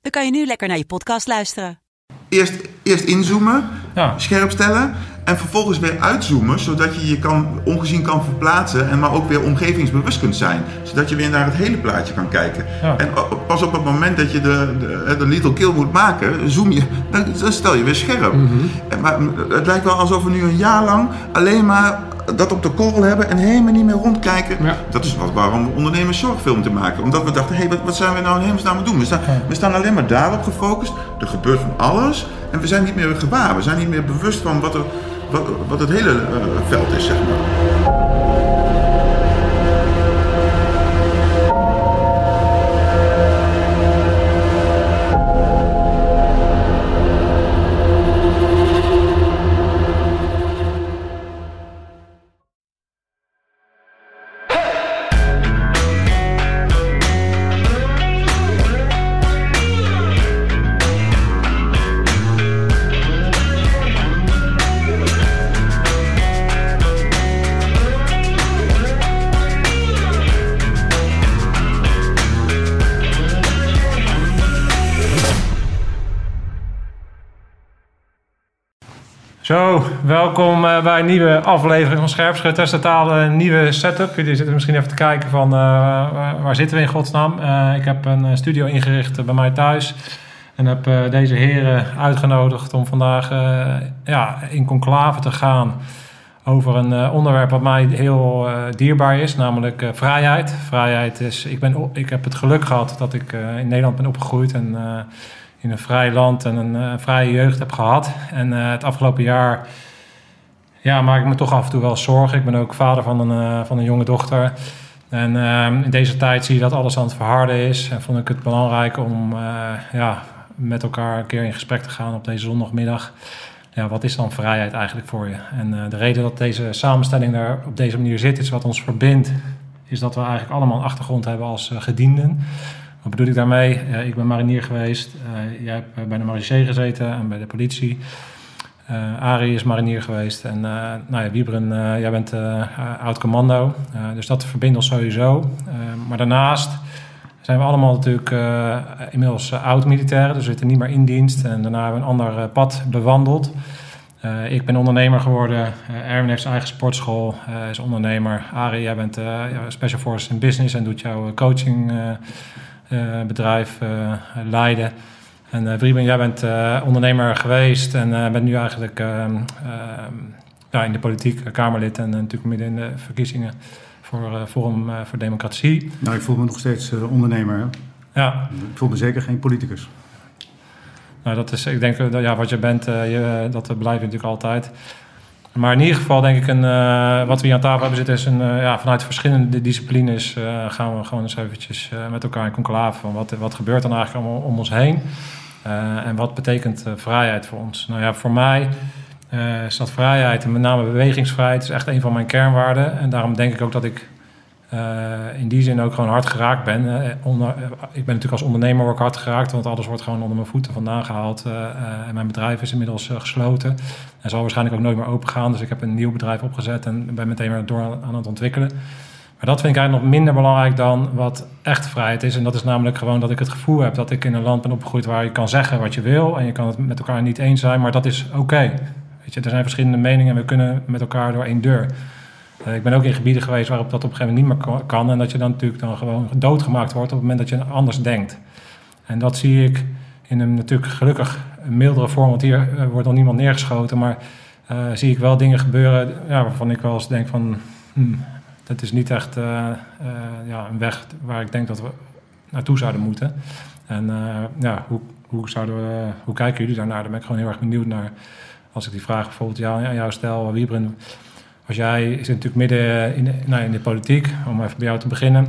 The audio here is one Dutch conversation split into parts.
dan kan je nu lekker naar je podcast luisteren. Eerst, eerst inzoomen, Ja. scherp stellen en vervolgens weer uitzoomen, zodat je je kan, ongezien kan verplaatsen en maar ook weer omgevingsbewust kunt zijn. Zodat je weer naar het hele plaatje kan kijken. Ja. En o- pas op het moment dat je de, de, de little kill moet maken, zoom je, dan, dan stel je weer scherp. Mhm. En Maar het lijkt wel alsof we nu een jaar lang alleen maar dat op de korrel hebben en helemaal niet meer rondkijken. Ja. Dat is wat, waarom we ondernemers zorgfilm te maken. Omdat we dachten, hé, hey, wat, wat zijn we nou in hemelsnaam aan het doen? We staan, we staan alleen maar daarop gefocust. Er gebeurt van alles. En we zijn niet meer gewaar. We zijn niet meer bewust van wat, er, wat, wat het hele eh, veld is, zeg maar. Zo, welkom eh, bij een nieuwe aflevering van Scherpschutters. Totaal een nieuwe setup. Jullie zitten misschien even te kijken van eh, waar, zitten we in godsnaam. Eh, ik heb een studio ingericht bij mij thuis. En heb deze heren uitgenodigd om vandaag ja, in conclave te gaan over een onderwerp wat mij heel dierbaar is, namelijk vrijheid. Vrijheid is, ik, ben, ik heb het geluk gehad dat ik in Nederland ben opgegroeid en in een vrij land en een eh, vrije jeugd heb gehad. En eh, het afgelopen jaar ja, maak ik me toch af en toe wel zorgen. Ik ben ook vader van een, eh, van een jonge dochter. En ehm, in deze tijd zie je dat alles aan het verharden is. En vond ik het belangrijk om ja, met elkaar een keer in gesprek te gaan op deze zondagmiddag. Ja, wat is dan vrijheid eigenlijk voor je? En de reden dat deze samenstelling daar op deze manier zit, is wat ons verbindt, is dat we eigenlijk allemaal een achtergrond hebben als gedienden. Wat bedoel ik daarmee? Eh, ik ben marinier geweest. Eh, jij hebt eh, bij de marechaussee gezeten en bij de politie. Eh Arie is marinier geweest. En nou ja, Wiebren, jij bent oud commando. Dus dat verbindt ons sowieso. Maar daarnaast zijn we allemaal natuurlijk inmiddels oud-militairen. Dus we zitten niet meer in dienst. En daarna hebben we een ander pad bewandeld. Ik ben ondernemer geworden. Eh, Erwin heeft zijn eigen sportschool. is ondernemer. Arie, jij bent Special Forces in Business en doet jouw coachingbedrijf leiden. En eh Vrieben, jij bent eh, ondernemer geweest en eh, bent nu eigenlijk ehm, ehm, ja, in de politiek, eh, Kamerlid en eh, natuurlijk midden in de verkiezingen voor eh, Forum eh, voor Democratie. Nou, ik voel me nog steeds eh, ondernemer. Hè? Ja, Ik voel me zeker geen politicus. nou dat is, ik denk eh, dat ja, wat je bent, eh, je, dat blijf je natuurlijk altijd. Maar in ieder geval denk ik, een, eh, wat we hier aan tafel hebben zitten, is een, eh, ja, vanuit verschillende disciplines eh, gaan we gewoon eens eventjes met elkaar in conclave van wat, wat gebeurt dan eigenlijk allemaal om ons heen. En wat betekent vrijheid voor ons? Nou ja, voor mij is dat vrijheid en met name bewegingsvrijheid is echt een van mijn kernwaarden. En daarom denk ik ook dat ik in die zin ook gewoon hard geraakt ben. Eh, onder, eh, ik ben natuurlijk als ondernemer ook hard geraakt, want alles wordt gewoon onder mijn voeten vandaan gehaald. eh, eh, en mijn bedrijf is inmiddels eh, gesloten en zal waarschijnlijk ook nooit meer open gaan. Dus ik heb een nieuw bedrijf opgezet en ben meteen weer door aan het ontwikkelen. Maar dat vind ik eigenlijk nog minder belangrijk dan wat echt vrijheid is. En dat is namelijk gewoon dat ik het gevoel heb dat ik in een land ben opgegroeid waar je kan zeggen wat je wil. En je kan het met elkaar niet eens zijn, maar dat is oké. Weet je, er zijn verschillende meningen en we kunnen met elkaar door één deur. Eh, ik ben ook in gebieden geweest waarop dat op een gegeven moment niet meer kan-. En dat je dan natuurlijk dan gewoon doodgemaakt wordt op het moment dat je anders denkt. En dat zie ik in een natuurlijk gelukkig mildere vorm. Want hier eh, wordt nog niemand neergeschoten. Maar eh, zie ik wel dingen gebeuren ja, waarvan ik wel eens denk van... hmm, dat is niet echt ja, een weg waar ik denk dat we naartoe zouden moeten. En ja, hoe, hoe, zouden we, hoe kijken jullie daarnaar? Daar ben ik gewoon heel erg benieuwd naar. Als ik die vraag bijvoorbeeld aan jou stel, Wiebren... Als jij zit natuurlijk midden in de, nou, in de politiek, om even bij jou te beginnen.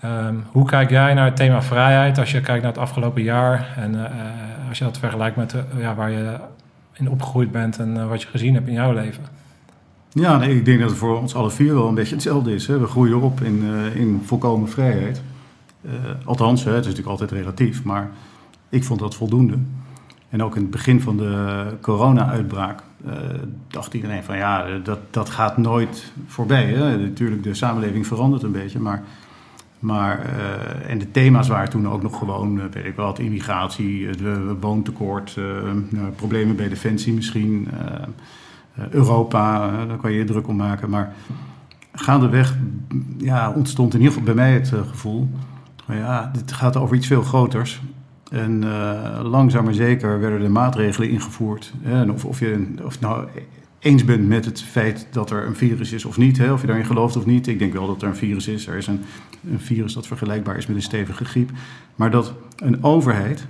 Ehm, hoe kijk jij naar het thema vrijheid als je kijkt naar het afgelopen jaar en uh, als je dat vergelijkt met ja, waar je in opgegroeid bent en wat je gezien hebt in jouw leven? Ja, ik denk dat het voor ons alle vier wel een beetje hetzelfde is. Hè. We groeien op in, in volkomen vrijheid. althans, hè, het is natuurlijk altijd relatief, maar ik vond dat voldoende. En ook in het begin van de corona-uitbraak uh, dacht iedereen van ja, dat, dat gaat nooit voorbij. Hè? Natuurlijk, de samenleving verandert een beetje, maar... Maar, uh, en de thema's waren toen ook nog gewoon, uh, weet ik wel, immigratie, woontekort, nou, problemen bij Defensie misschien, Europa, daar kan je je druk om maken. Maar gaandeweg ja, ontstond in ieder geval bij mij het gevoel, van, ja, dit gaat over iets veel groters. En uh, langzaam maar zeker werden er maatregelen ingevoerd. En of, of je of nou eens bent met het feit dat er een virus is of niet, hè, of je daarin gelooft of niet. Ik denk wel dat er een virus is. Er is een, een virus dat vergelijkbaar is met een stevige griep. Maar dat een overheid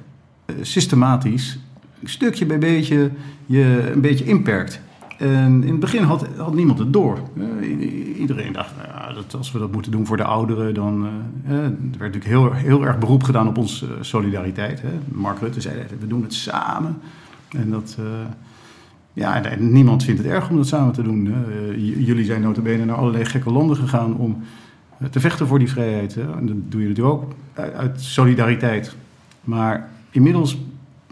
uh, systematisch, stukje bij beetje, je een beetje inperkt. En in het begin had, had niemand het door. Uh, iedereen dacht, nou ja, dat als we dat moeten doen voor de ouderen, dan uh, er werd natuurlijk heel, heel erg beroep gedaan op onze solidariteit. Hè. Mark Rutte zei, we doen het samen. En dat, ja, niemand vindt het erg om dat samen te doen. jullie zijn notabene naar allerlei gekke landen gegaan om te vechten voor die vrijheid. Hè. En dat doe je natuurlijk ook uit, uit solidariteit. Maar inmiddels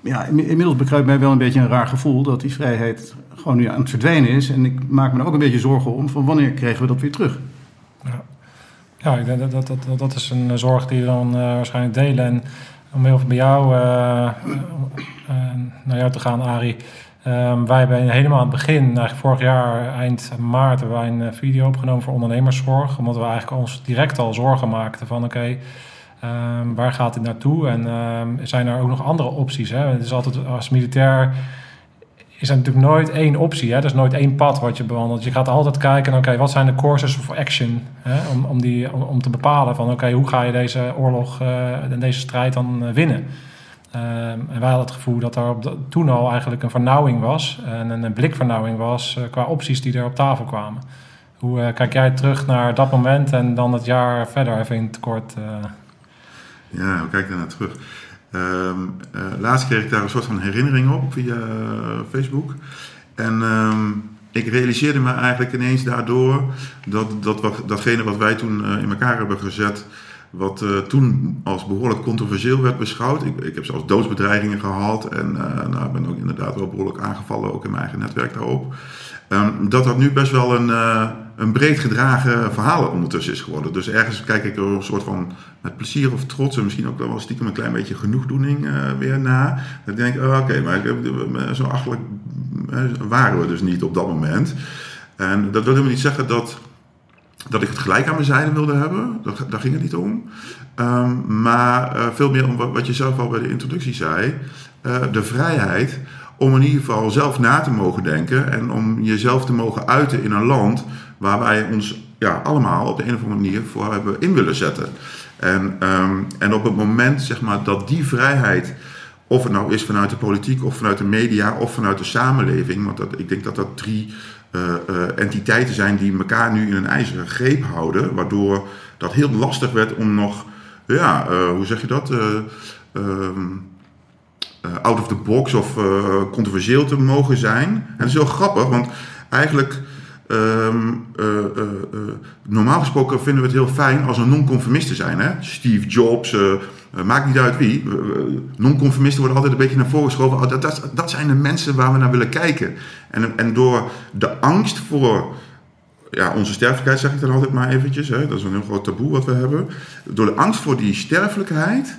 ja, inmiddels bekruipt mij wel een beetje een raar gevoel dat die vrijheid gewoon nu aan het verdwijnen is. En ik maak me ook een beetje zorgen om van wanneer krijgen we dat weer terug. Ja, ik denk dat, dat, dat, dat is een zorg die we dan uh, waarschijnlijk delen. En om heel veel bij jou uh, naar jou te gaan, Arie. Um, wij hebben helemaal aan het begin, eigenlijk vorig jaar, eind maart, hebben een video opgenomen voor ondernemerszorg. Omdat we eigenlijk ons direct al zorgen maakten van oké, um, waar gaat dit naartoe? En um, zijn er ook nog andere opties? Hè? Het is altijd als militair is er natuurlijk nooit één optie. Hè? Er is nooit één pad wat je bewandelt. Je gaat altijd kijken, oké, wat zijn de courses of action? Hè? Om, om, die, om, te bepalen van, oké, hoe ga je deze oorlog uh, en deze strijd dan uh, winnen? Um, en wij hadden het gevoel dat er op toen al eigenlijk een vernauwing was. En een, een blikvernauwing was uh, qua opties die er op tafel kwamen. Hoe kijk jij terug naar dat moment en dan het jaar verder, even in het kort? Ja, hoe kijk ik daarnaar terug? Um, uh, laatst kreeg ik daar een soort van herinnering op via uh, Facebook. En um, ik realiseerde me eigenlijk ineens daardoor dat, dat wat, datgene wat wij toen uh, in elkaar hebben gezet, wat toen als behoorlijk controversieel werd beschouwd. Ik, ik heb zelfs doodsbedreigingen gehad en nou, ben ook wel behoorlijk aangevallen, ook in mijn eigen netwerk daarop. Um, dat dat nu best wel een, uh, een breed gedragen verhaal ondertussen is geworden. Dus ergens kijk ik er een soort van met plezier of trots en misschien ook wel stiekem een klein beetje genoegdoening uh, weer na. Dan denk ik, oh, oké, maar zo achterlijk waren we dus niet op dat moment. En dat wil helemaal niet zeggen dat, dat ik het gelijk aan mijn zijde wilde hebben. Dat, daar ging het niet om. Um, maar veel meer om wat je zelf al bij de introductie zei. de vrijheid om in ieder geval zelf na te mogen denken en om jezelf te mogen uiten in een land waar wij ons ja, allemaal op de een of andere manier voor hebben in willen zetten. En, um, en op het moment zeg maar, dat die vrijheid, of het nou is vanuit de politiek of vanuit de media of vanuit de samenleving, want dat, ik denk dat dat drie uh, uh, entiteiten zijn die elkaar nu in een ijzeren greep houden, waardoor dat heel lastig werd om nog, ja, uh, hoe zeg je dat? Uh, out of the box of uh, controversieel te mogen zijn. En dat is heel grappig, want eigenlijk. Um, uh, normaal gesproken vinden we het heel fijn als er non-conformisten zijn. Hè? Steve Jobs, maakt niet uit wie. non-conformisten worden altijd een beetje naar voren geschoven. Oh, dat, dat, dat, zijn de mensen waar we naar willen kijken. En, en door de angst voor ja, onze sterfelijkheid, zeg ik dan altijd maar eventjes. Hè? Dat is een heel groot taboe wat we hebben. Door de angst voor die sterfelijkheid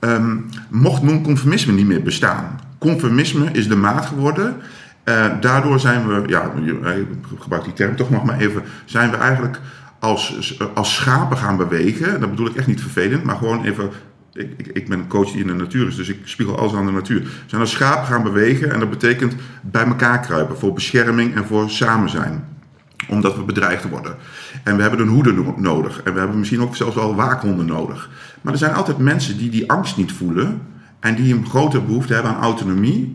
um, mocht non-conformisme niet meer bestaan. Conformisme is de maat geworden. Uh, daardoor zijn we, ja, ik gebruik die term toch nog maar even, zijn we eigenlijk als, als schapen gaan bewegen. Dat bedoel ik echt niet vervelend, maar gewoon even ik, ik, ik, ben een coach die in de natuur is, dus ik spiegel alles aan de natuur. We zijn als schapen gaan bewegen en dat betekent bij elkaar kruipen voor bescherming en voor samen zijn. Omdat we bedreigd worden. En we hebben een hoede nodig. En we hebben misschien ook zelfs wel waakhonden nodig. Maar er zijn altijd mensen die die angst niet voelen. En die een grote behoefte hebben aan autonomie.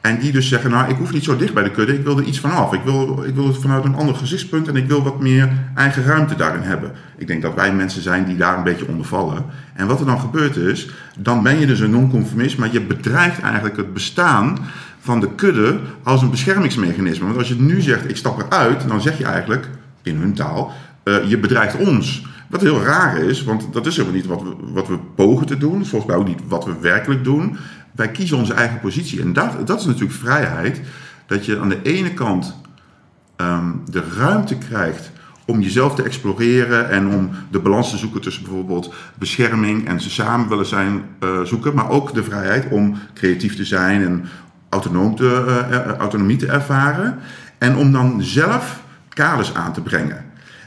En die dus zeggen, nou, ik hoef niet zo dicht bij de kudde, ik wil er iets van af. Ik wil, ik wil het vanuit een ander gezichtspunt en ik wil wat meer eigen ruimte daarin hebben. Ik denk dat wij mensen zijn die daar een beetje onder vallen. En wat er dan gebeurt is, dan ben je dus een non-conformist, maar je bedreigt eigenlijk het bestaan van de kudde als een beschermingsmechanisme. Want als je nu zegt, ik stap eruit, dan zeg je eigenlijk, in hun taal, uh, je bedreigt ons. Wat heel raar is, want dat is helemaal niet wat we, wat we pogen te doen. Volgens mij ook niet wat we werkelijk doen. Wij kiezen onze eigen positie. En dat, dat is natuurlijk vrijheid. Dat je aan de ene kant um, de ruimte krijgt om jezelf te exploreren en om de balans te zoeken tussen bijvoorbeeld bescherming en ze samen willen zijn uh, zoeken, maar ook de vrijheid om creatief te zijn en autonoom te, uh, autonomie te ervaren en om dan zelf kaders aan te brengen.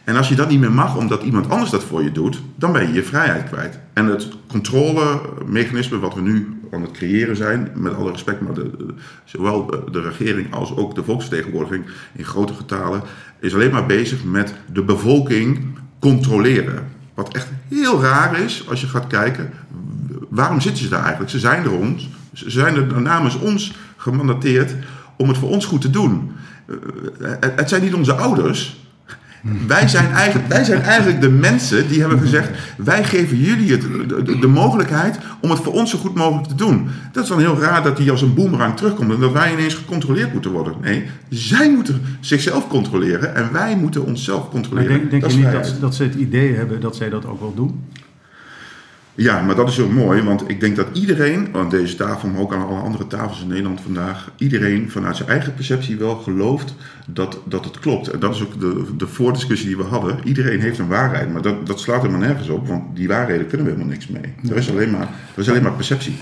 En als je dat niet meer mag omdat iemand anders dat voor je doet, dan ben je je vrijheid kwijt. En het controlemechanisme wat we nu aan het creëren zijn, met alle respect, maar de, zowel de regering als ook de volksvertegenwoordiging in grote getalen, is alleen maar bezig met de bevolking controleren. Wat echt heel raar is als je gaat kijken, waarom zitten ze daar eigenlijk? Ze zijn er ons, ze zijn er namens ons gemandateerd om het voor ons goed te doen. Eh, het zijn niet onze ouders, wij zijn, eigenlijk, wij zijn eigenlijk de mensen die hebben gezegd: wij geven jullie het, de, mogelijkheid om het voor ons zo goed mogelijk te doen. Dat is dan heel raar dat die als een boemerang terugkomt en dat wij ineens gecontroleerd moeten worden. Nee, zij moeten zichzelf controleren en wij moeten onszelf controleren. Maar denk, denk je niet dat, dat ze het idee hebben dat zij dat ook wel doen? Ja, maar dat is heel mooi, want ik denk dat iedereen aan deze tafel, maar ook aan alle andere tafels in Nederland vandaag, iedereen vanuit zijn eigen perceptie wel gelooft dat, dat het klopt. En dat is ook de, de voordiscussie die we hadden. Iedereen heeft een waarheid, maar dat, dat slaat helemaal nergens op, want die waarheden kunnen we helemaal niks mee. Er is alleen maar, er is alleen maar perceptie.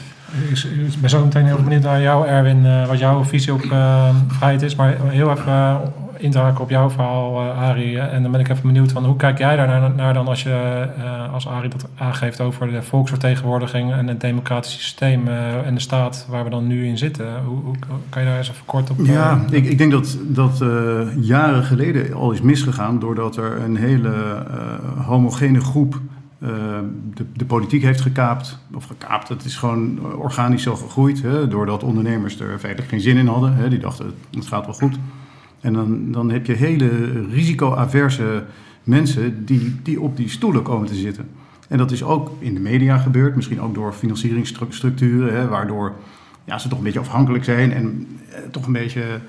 Ik ben zo meteen heel benieuwd naar jou, Erwin, eh, wat jouw visie op uh, vrijheid is, maar heel even uh, in te haken op jouw verhaal, uh, Arie. En dan ben ik even benieuwd van hoe kijk jij daar naar, dan als je uh, als Arie dat aangeeft over de volksvertegenwoordiging en het democratische systeem en de staat waar we dan nu in zitten. Hoe, hoe kan je daar eens even kort op? Ja, ik, ik denk dat dat jaren geleden al is misgegaan doordat er een hele homogene groep de, de, politiek heeft gekaapt. Of gekaapt, het is gewoon organisch zo gegroeid. Hè, doordat ondernemers er feitelijk geen zin in hadden. Hè, die dachten, het gaat wel goed. En dan, dan heb je hele risicoaverse mensen die, die op die stoelen komen te zitten. En dat is ook in de media gebeurd, misschien ook door financieringsstructuren, hè, waardoor ja, ze toch een beetje afhankelijk zijn en eh, toch een beetje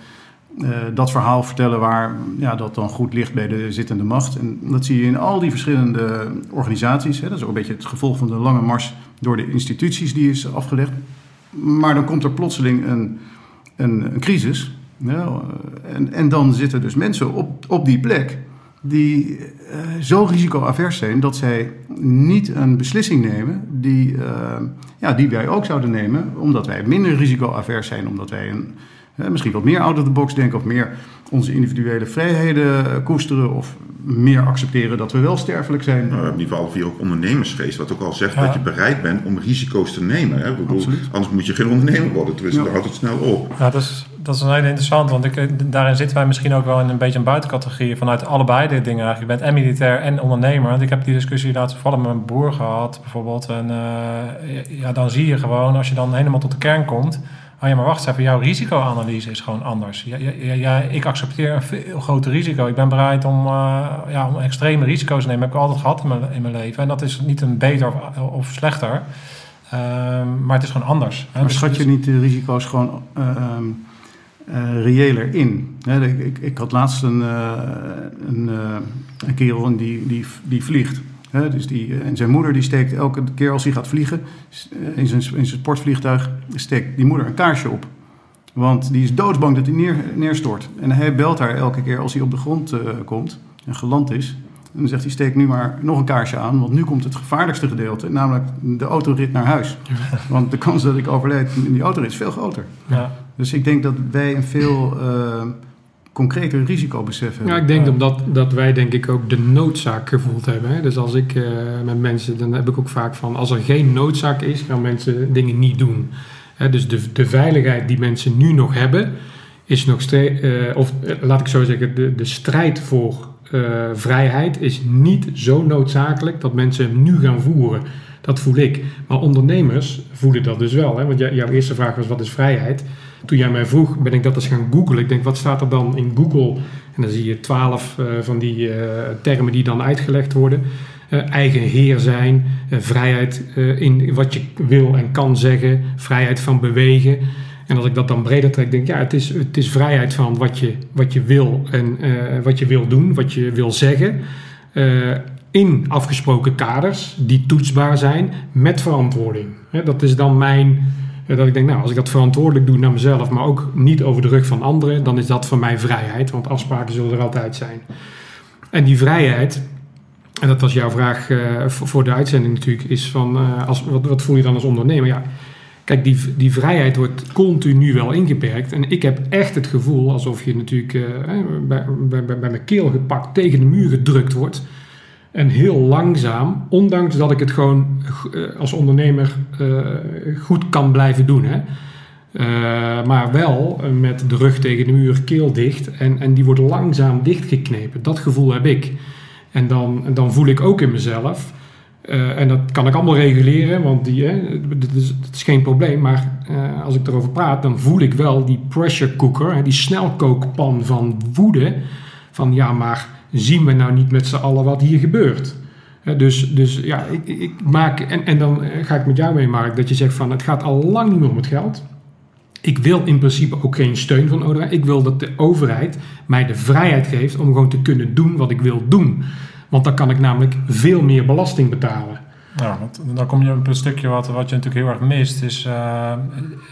uh, dat verhaal vertellen waar ja, dat dan goed ligt bij de zittende macht. En dat zie je in al die verschillende organisaties. Hè. Dat is ook een beetje het gevolg van de lange mars door de instituties die is afgelegd. Maar dan komt er plotseling een, een, een crisis. Ja, en, en dan zitten dus mensen op, op die plek die uh, zo risicoavers zijn dat zij niet een beslissing nemen die, uh, ja, die wij ook zouden nemen, omdat wij minder risicoavers zijn, omdat wij een, misschien wat meer out of the box denken of meer onze individuele vrijheden koesteren of meer accepteren dat we wel sterfelijk zijn. Nou, we hebben in ieder geval vier ook ondernemersgeest, wat ook al zegt ja. dat je bereid bent om risico's te nemen. Hè? Bedoel, anders moet je geen ondernemer worden, tenminste, ja. daar houdt het snel op. Ja, dat is, dat is een hele interessant, want ik, daarin zitten wij misschien ook wel in een beetje een buitencategorie vanuit allebei de dingen eigenlijk. Je bent en militair en ondernemer, want ik heb die discussie laatst toevallig met mijn broer gehad bijvoorbeeld. En uh, ja, dan zie je gewoon, als je dan helemaal tot de kern komt Oh ja, maar wacht even, jouw risicoanalyse is gewoon anders. Ja, ja, ja, ik accepteer een veel groter risico. Ik ben bereid om, uh, ja, om extreme risico's te nemen. Dat heb ik altijd gehad in mijn, in mijn leven. En dat is niet een beter of, of slechter. Um, maar het is gewoon anders. Maar dus, schat je niet de risico's gewoon uh, reëler in? Hè, ik, ik, had laatst een, een, een kerel die, die, die vliegt. He, dus die, en zijn moeder die steekt elke keer als hij gaat vliegen in zijn, in zijn sportvliegtuig, steekt die moeder een kaarsje op. Want die is doodsbang dat hij neer, neerstort. En hij belt haar elke keer als hij op de grond uh, komt en geland is. En dan zegt hij, steek nu maar nog een kaarsje aan, want nu komt het gevaarlijkste gedeelte, namelijk de autorit naar huis. Want de kans dat ik overleed in die autorit is veel groter. Ja. Dus ik denk dat wij een veel... Uh, concreter risicobesef hebben. Ja, ik denk omdat dat wij denk ik ook de noodzaak gevoeld hebben. Hè? Dus als ik uh, met mensen, dan heb ik ook vaak van... als er geen noodzaak is, gaan mensen dingen niet doen. Hè? Dus de, de veiligheid die mensen nu nog hebben... is nog steeds... Uh, of uh, laat ik zo zeggen, de, de strijd voor vrijheid... is niet zo noodzakelijk dat mensen hem nu gaan voeren... Dat voel ik. Maar ondernemers voelen dat dus wel. Hè? Want jou- jouw eerste vraag was, wat is vrijheid? Toen jij mij vroeg, ben ik dat eens gaan googlen. Ik denk, wat staat er dan in Google? En dan zie je twaalf eh, van die eh, termen die dan uitgelegd worden. Eh, eigen heer zijn, vrijheid in wat je wil en kan zeggen, vrijheid van bewegen. En als ik dat dan breder trek, denk ik, ja, het is, het is vrijheid van wat je, wat je wil en wat je wil doen, wat je wil zeggen. in afgesproken kaders die toetsbaar zijn met verantwoording. Dat is dan mijn. Dat ik denk, nou, als ik dat verantwoordelijk doe naar mezelf, maar ook niet over de rug van anderen, dan is dat voor mij vrijheid, want afspraken zullen er altijd zijn. En die vrijheid, en dat was jouw vraag eh, voor de uitzending natuurlijk, is van eh, als, wat, wat voel je dan als ondernemer? Ja, kijk, die, die vrijheid wordt continu wel ingeperkt. En ik heb echt het gevoel alsof je natuurlijk eh, bij, bij bij mijn keel gepakt tegen de muur gedrukt wordt. En heel langzaam, ondanks dat ik het gewoon eh, als ondernemer eh, goed kan blijven doen. Hè? Eh, maar wel met de rug tegen de muur, keel dicht. En, en die wordt langzaam dichtgeknepen. Dat gevoel heb ik. En dan, dan voel ik ook in mezelf. en dat kan ik allemaal reguleren, want die, dat, is, dat is geen probleem. Maar als ik erover praat, dan voel ik wel die pressure cooker, hè, die snelkookpan van woede. Van ja, maar zien we nou niet met z'n allen wat hier gebeurt? Dus, dus ja, ik, ik maak. En, en dan eh, ga ik met jou mee, Mark, dat je zegt van het gaat al lang niet meer om het geld. Ik wil in principe ook geen steun van overheid. Ik wil dat de overheid mij de vrijheid geeft om gewoon te kunnen doen wat ik wil doen. Want dan kan ik namelijk veel meer belasting betalen. Ja, want dan kom je op een stukje wat, wat je natuurlijk heel erg mist. Is, eh,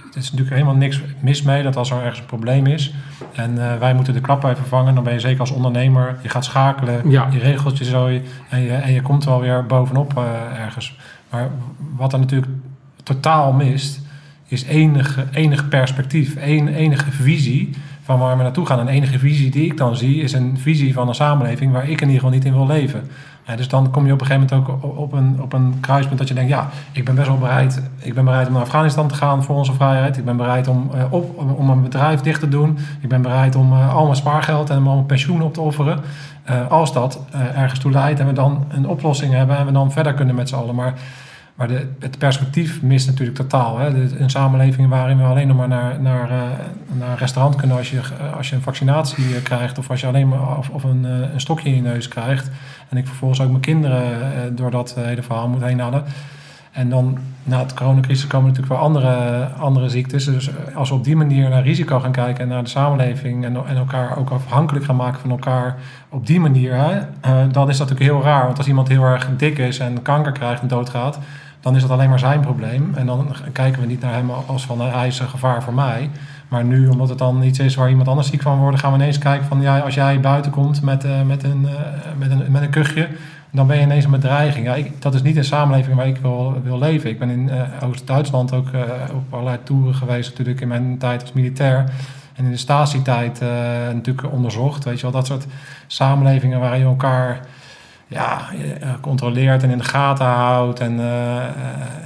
het is natuurlijk helemaal niks mis mee dat als er ergens een probleem is en eh, wij moeten de klap even vangen, dan ben je zeker als ondernemer, je gaat schakelen, Ja. je regelt je zo en je, en je komt wel weer bovenop eh, ergens. Maar wat er natuurlijk totaal mist, is enige, enig perspectief, een, enige visie van waar we naartoe gaan. En de enige visie die ik dan zie, is een visie van een samenleving waar ik in ieder geval niet in wil leven. Dus dan kom je op een gegeven moment ook op een, op een kruispunt dat je denkt, ja, ik ben best wel bereid. Ik ben bereid om naar Afghanistan te gaan voor onze vrijheid. Ik ben bereid om, eh, op, om, een bedrijf dicht te doen. Ik ben bereid om eh, al mijn spaargeld en al mijn pensioen op te offeren. Eh, als dat ergens toe leidt en we dan een oplossing hebben en we dan verder kunnen met z'n allen. Maar maar de, het perspectief mist natuurlijk totaal. Hè? Een samenleving waarin we alleen nog maar naar, naar, eh, naar een restaurant kunnen als je, eh, als je een vaccinatie eh, krijgt. Of als je alleen maar of, of een, een stokje in je neus krijgt. En ik vervolgens ook mijn kinderen door dat hele verhaal moet heen halen. En dan na het coronacrisis komen natuurlijk wel andere, andere ziektes. Dus als we op die manier naar risico gaan kijken en naar de samenleving en, en elkaar ook afhankelijk gaan maken van elkaar op die manier, hè, dan is dat natuurlijk heel raar. Want als iemand heel erg dik is en kanker krijgt en doodgaat, dan is dat alleen maar zijn probleem. En dan kijken we niet naar hem als van eh, hij is een gevaar voor mij. Maar nu, omdat het dan iets is waar iemand anders ziek van wordt, gaan we ineens kijken van ja, als jij buiten komt met, eh, met, een, eh, met, een, met een kuchje, dan ben je ineens een bedreiging. Ja, ik, dat is niet een samenleving waar ik wil, wil leven. Ik ben in eh, Oost-Duitsland ook op allerlei toeren geweest, natuurlijk in mijn tijd als militair. En in de statietijd natuurlijk onderzocht. Weet je wel, dat soort samenlevingen waar je elkaar ja, eh, controleert en in de gaten houdt en, eh, eh,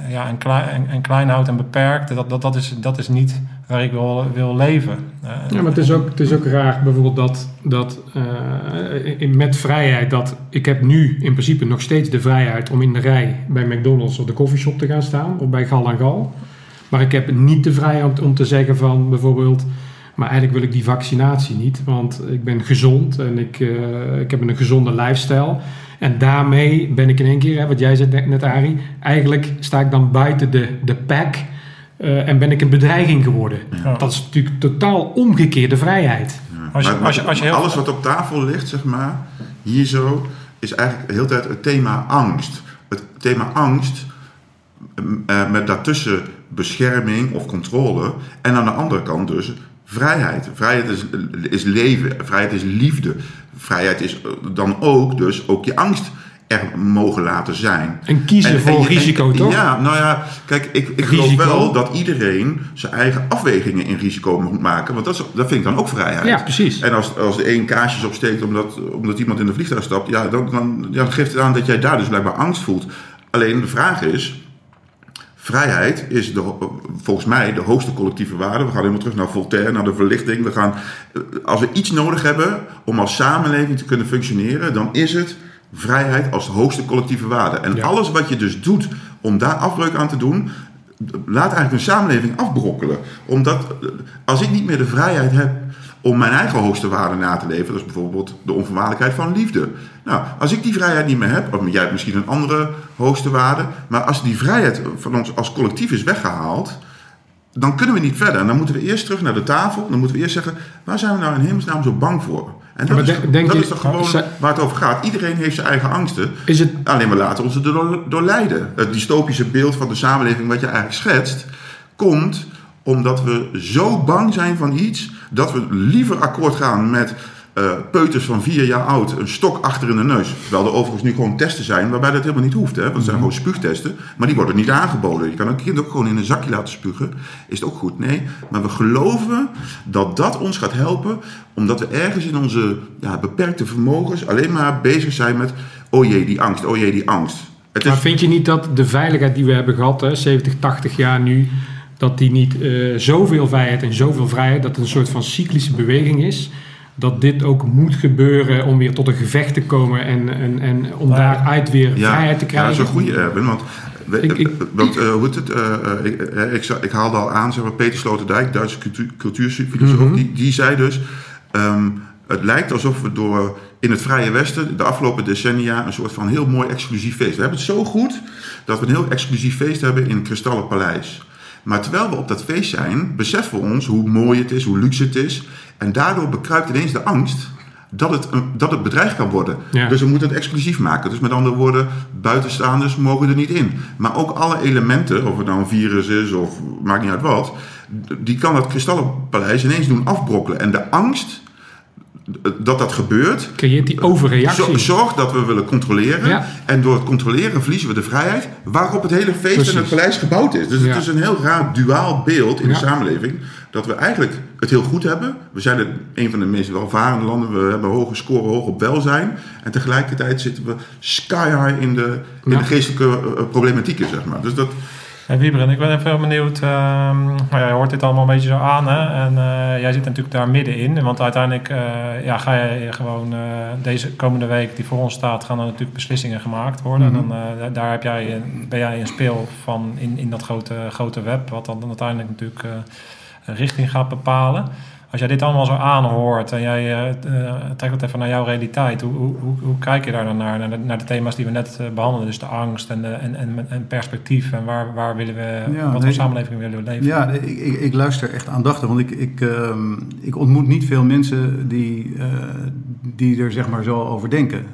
ja, en, klein, en, klein houdt en beperkt. Dat, dat, dat, is, dat is niet waar ik wil, wil leven. Eh, Ja, maar het is ook, het is ook raar bijvoorbeeld dat, dat eh, in- met vrijheid, dat ik heb nu in principe nog steeds de vrijheid om in de rij bij McDonald's of de koffieshop te gaan staan, of bij Gal en Gal. Maar ik heb niet de vrijheid om, te zeggen van bijvoorbeeld, maar eigenlijk wil ik die vaccinatie niet, want ik ben gezond en ik, eh, ik heb een gezonde lifestyle. En daarmee ben ik in één keer, hè, wat jij zei net- Arie, eigenlijk sta ik dan buiten de, de pack eh, en ben ik een bedreiging geworden. Ja. Dat is natuurlijk totaal omgekeerde vrijheid. Als je- Maar- als je- als je heel- alles wat op tafel ligt, zeg maar, hier zo, is eigenlijk de hele tijd het thema angst. Het thema angst, eh, met daartussen bescherming of controle. En aan de andere kant dus vrijheid. Vrijheid is, is leven, vrijheid is liefde. Vrijheid is eh, dan ook dus ook je angst er mogen laten zijn. En kiezen voor risico, toch? Ja, nou ja, kijk, ik, ik geloof wel dat iedereen zijn eigen afwegingen in risico moet maken. Want dat, is, dat vind ik dan ook vrijheid. Ja, precies. En als, als de een kaarsjes opsteekt omdat, omdat iemand in de vliegtuig stapt, ja, dan, dan, ja, dan geeft het aan dat jij daar dus blijkbaar angst voelt. Alleen de vraag is, vrijheid is de, volgens mij de hoogste collectieve waarde. We gaan helemaal terug naar Voltaire, naar de verlichting. We gaan, eh, als we iets nodig hebben om als samenleving te kunnen functioneren, dan is het vrijheid als de hoogste collectieve waarde. En Ja. alles wat je dus doet om daar afbreuk aan te doen, laat eigenlijk een samenleving afbrokkelen. Omdat eh, als ik niet meer de vrijheid heb om mijn eigen hoogste waarden na te leven, dat is bijvoorbeeld de onvoorwaardelijkheid van liefde. Nou, als ik die vrijheid niet meer heb, of jij hebt misschien een andere hoogste waarde, maar als die vrijheid van ons als collectief is weggehaald, dan kunnen we niet verder. En dan moeten we eerst terug naar de tafel. Dan moeten we eerst zeggen, waar zijn we nou in hemelsnaam zo bang voor? En dat, maar is, dat je- is toch gewoon waar het over gaat. Iedereen heeft zijn eigen angsten. Is het, Alleen we laten ons er door, door leiden. Het dystopische beeld van de samenleving wat je eigenlijk schetst, komt omdat we zo bang zijn van iets dat we liever akkoord gaan met eh, peuters van vier jaar oud, een stok achter in de neus. Terwijl er overigens nu gewoon testen zijn waarbij dat helemaal niet hoeft. Hè? Want het zijn gewoon spuugtesten, maar die worden niet aangeboden. Je kan een kind ook gewoon in een zakje laten spugen. Is het ook goed? Nee. Maar we geloven dat dat ons gaat helpen, omdat we ergens in onze ja, beperkte vermogens alleen maar bezig zijn met, oh jee, die angst, oh jee, die angst. Het maar is, vind je niet dat de veiligheid die we hebben gehad, hè, 70, 80 jaar nu, dat die niet eh, zoveel vrijheid en zoveel vrijheid, dat het een soort van cyclische beweging is? Dat dit ook moet gebeuren om weer tot een gevecht te komen en, en, en om daaruit weer ja, vrijheid te ja, krijgen? dat is een goede Erwin, want... Ik- ik- want eh, hoe heet het? eh, eh, ik, ik, ik haalde al aan, zeg maar, Peter Sloterdijk, Duitse cultuur, cultuurfilosoof, Mhm. die, die zei dus... ehm, het lijkt alsof we door in het Vrije Westen de afgelopen decennia een soort van heel mooi exclusief feest. We hebben het zo goed dat we een heel exclusief feest hebben in het Kristallen Paleis. Maar terwijl we op dat feest zijn, beseffen we ons hoe mooi het is, hoe luxe het is. En daardoor bekruipt ineens de angst dat het, dat het bedreigd kan worden. Ja. Dus we moeten het exclusief maken. Dus met andere woorden, buitenstaanders mogen er niet in. Maar ook alle elementen, of het nou een virus is of maakt niet uit wat, die kan dat kristallenpaleis ineens doen afbrokkelen. En de angst dat dat gebeurt, Creëert die overreactie. zo- zorgt dat we willen controleren. Ja. En door het controleren verliezen we de vrijheid waarop het hele feest en het paleis gebouwd is. Dus Ja. het is een heel raar duaal beeld in Ja. de samenleving. Dat we eigenlijk het heel goed hebben. We zijn het, een van de meest welvarende landen. We hebben hoge scoren, hoog op welzijn. En tegelijkertijd zitten we sky high in de, in de geestelijke eh, problematieken, zeg maar. Dus dat, Hey Wiebren, ik ben even benieuwd. nou ja, je hoort dit allemaal een beetje zo aan. Hè? En eh, jij zit natuurlijk daar middenin. Want uiteindelijk eh, ja, ga je gewoon eh, deze komende week die voor ons staat, gaan er natuurlijk beslissingen gemaakt worden. En dan, eh, daar- heb jij, ben jij een speel van in, in dat grote, grote web. Wat dan uiteindelijk natuurlijk richting gaat bepalen. Als jij dit allemaal zo aanhoort en jij eh, eh, trekt het even naar jouw realiteit, hoe, hoe, hoe, hoe kijk je daar dan naar? Naar de, naar de thema's die we net eh, behandelden, dus de angst en, en, en, en perspectief en waar, waar willen we, Ja, wat voor samenleving willen we leven? Ja, ik, ik, ik luister echt aandachtig, want ik, ik, ehm, ik ontmoet niet veel mensen die, die er zeg maar zo over denken.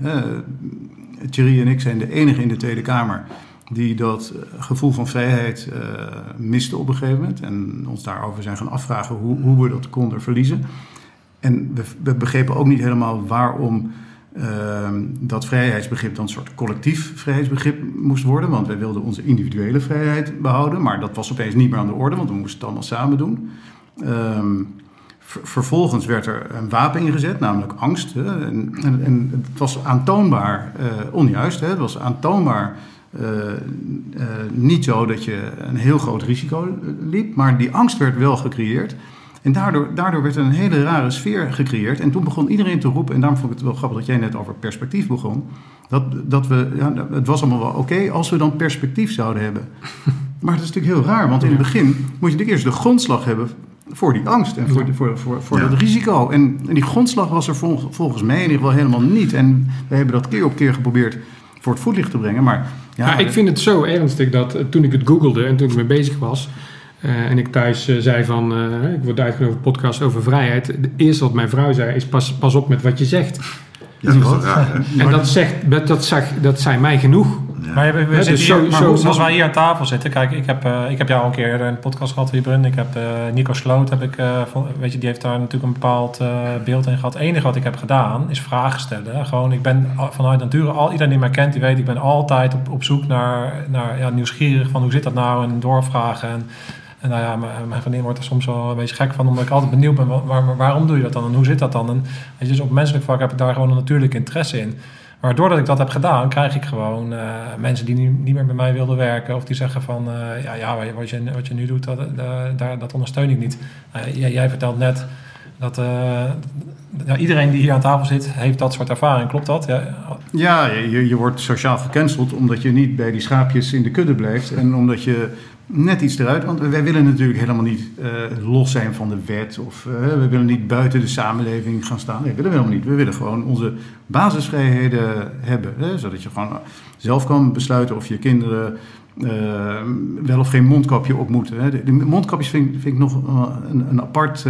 Thierry en ik zijn de enige in de Tweede Kamer die dat eh, gevoel van vrijheid eh misten op een gegeven moment. En ons daarover zijn gaan afvragen hoe, hoe we dat konden verliezen. En we, we begrepen ook niet helemaal waarom ehm, dat vrijheidsbegrip dan een soort collectief vrijheidsbegrip moest worden. Want wij wilden onze individuele vrijheid behouden. Maar dat was opeens niet meer aan de orde, want we moesten het allemaal samen doen. Ehm, ver- vervolgens werd er een wapen ingezet, namelijk angst. En, en het was aantoonbaar eh, onjuist. Hè. Het was aantoonbaar eh, eh, niet zo dat je een heel groot risico liep. Maar die angst werd wel gecreëerd. En daardoor, daardoor werd er een hele rare sfeer gecreëerd. En toen begon iedereen te roepen, en daarom vond ik het wel grappig dat jij net over perspectief begon. Dat, dat we, ja, het was allemaal wel oké als we dan perspectief zouden hebben. Maar dat is natuurlijk heel raar, want in het begin moet je natuurlijk eerst de grondslag hebben voor die angst en voor, voor, voor, voor Ja. dat risico. En, en die grondslag was er vol- volgens mij in ieder geval helemaal niet. En we hebben dat keer op keer geprobeerd voor het voetlicht te brengen. Maar ja, ik vind het zo ernstig dat eh, toen ik het googelde en toen ik mee bezig was... eh, en ik thuis eh, zei van, eh, ik word uitgenodigd voor een podcast over vrijheid. Het eerste wat mijn vrouw zei is, pas, pas op met wat je zegt. ja, dat raar? En dat, zegt, dat, dat, zag, dat zei mij genoeg. Maar we, we Ja, zitten dus hier, zo- maar zo- hoe- zoals wij hier aan tafel zitten, kijk, ik heb, eh, ik heb jou al een keer in een podcast gehad, Wiebren. Ik heb eh, Nico Sloot, heb ik, eh, van- weet je, die heeft daar natuurlijk een bepaald eh, beeld in gehad. Het enige wat ik heb gedaan is vragen stellen. Gewoon, ik ben al- vanuit nature, al, iedereen die mij kent, die weet, ik ben altijd op, op zoek naar, naar ja, nieuwsgierig van hoe zit dat nou en doorvragen. En, en nou ja, mijn, mijn vriendin wordt er soms wel een beetje gek van, omdat ik altijd benieuwd ben, wa- waar, waarom doe je dat dan en hoe zit dat dan? En weet je, dus op menselijk vlak heb ik daar gewoon een natuurlijke interesse in. Maar doordat ik dat heb gedaan, krijg ik gewoon eh, mensen die nu, niet meer bij mij wilden werken. Of die zeggen van, eh, ja, ja wat, je, wat, je, nu doet, dat, eh, daar, dat ondersteun ik niet. Jij, jij vertelt net, Dat, iedereen die hier aan tafel zit, heeft dat soort ervaring. Klopt dat? Ja, Ja, je, je wordt sociaal gecanceld omdat je niet bij die schaapjes in de kudde blijft. En omdat je net iets eruit... Want wij willen natuurlijk helemaal niet eh, los zijn van de wet. Of eh, we willen niet buiten de samenleving gaan staan. Nee, dat willen we helemaal niet. We willen gewoon onze basisvrijheden hebben. Hè, zodat je gewoon zelf kan besluiten of je kinderen... eh, wel of geen mondkapje op moeten. Hè. De, mondkapjes vind, vind ik nog een, een apart,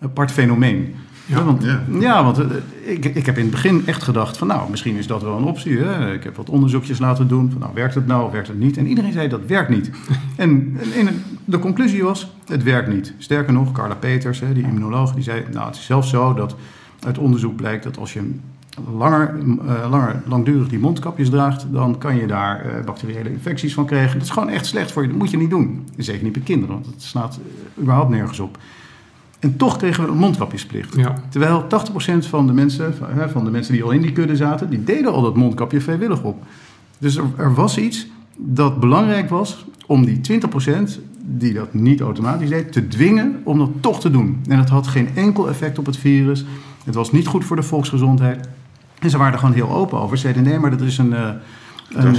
apart fenomeen. Ja, want, Ja. ja. want eh, ik, ik heb in het begin echt gedacht van nou, misschien is dat wel een optie. Hè? Ik heb wat onderzoekjes laten doen van nou, werkt het nou of werkt het niet? En iedereen zei dat werkt niet. en en de conclusie was, het werkt niet. Sterker nog, Carla Peters, hè, die immunoloog, die zei nou, het is zelfs zo dat uit onderzoek blijkt dat als je langer, eh, langer langdurig die mondkapjes draagt, dan kan je daar eh, bacteriële infecties van krijgen. Dat is gewoon echt slecht voor je. Dat moet je niet doen. Zeker niet bij kinderen, want het slaat überhaupt nergens op. En toch kregen we een mondkapjesplicht. Ja. Terwijl 80% van de, mensen, van, de mensen die al in die kudde zaten, die deden al dat mondkapje vrijwillig op. Dus er, er was iets dat belangrijk was om die 20% die dat niet automatisch deed, te dwingen om dat toch te doen. En dat had geen enkel effect op het virus. Het was niet goed voor de volksgezondheid. En ze waren er gewoon heel open over. Ze zeiden nee, maar dat is een, eh, hè?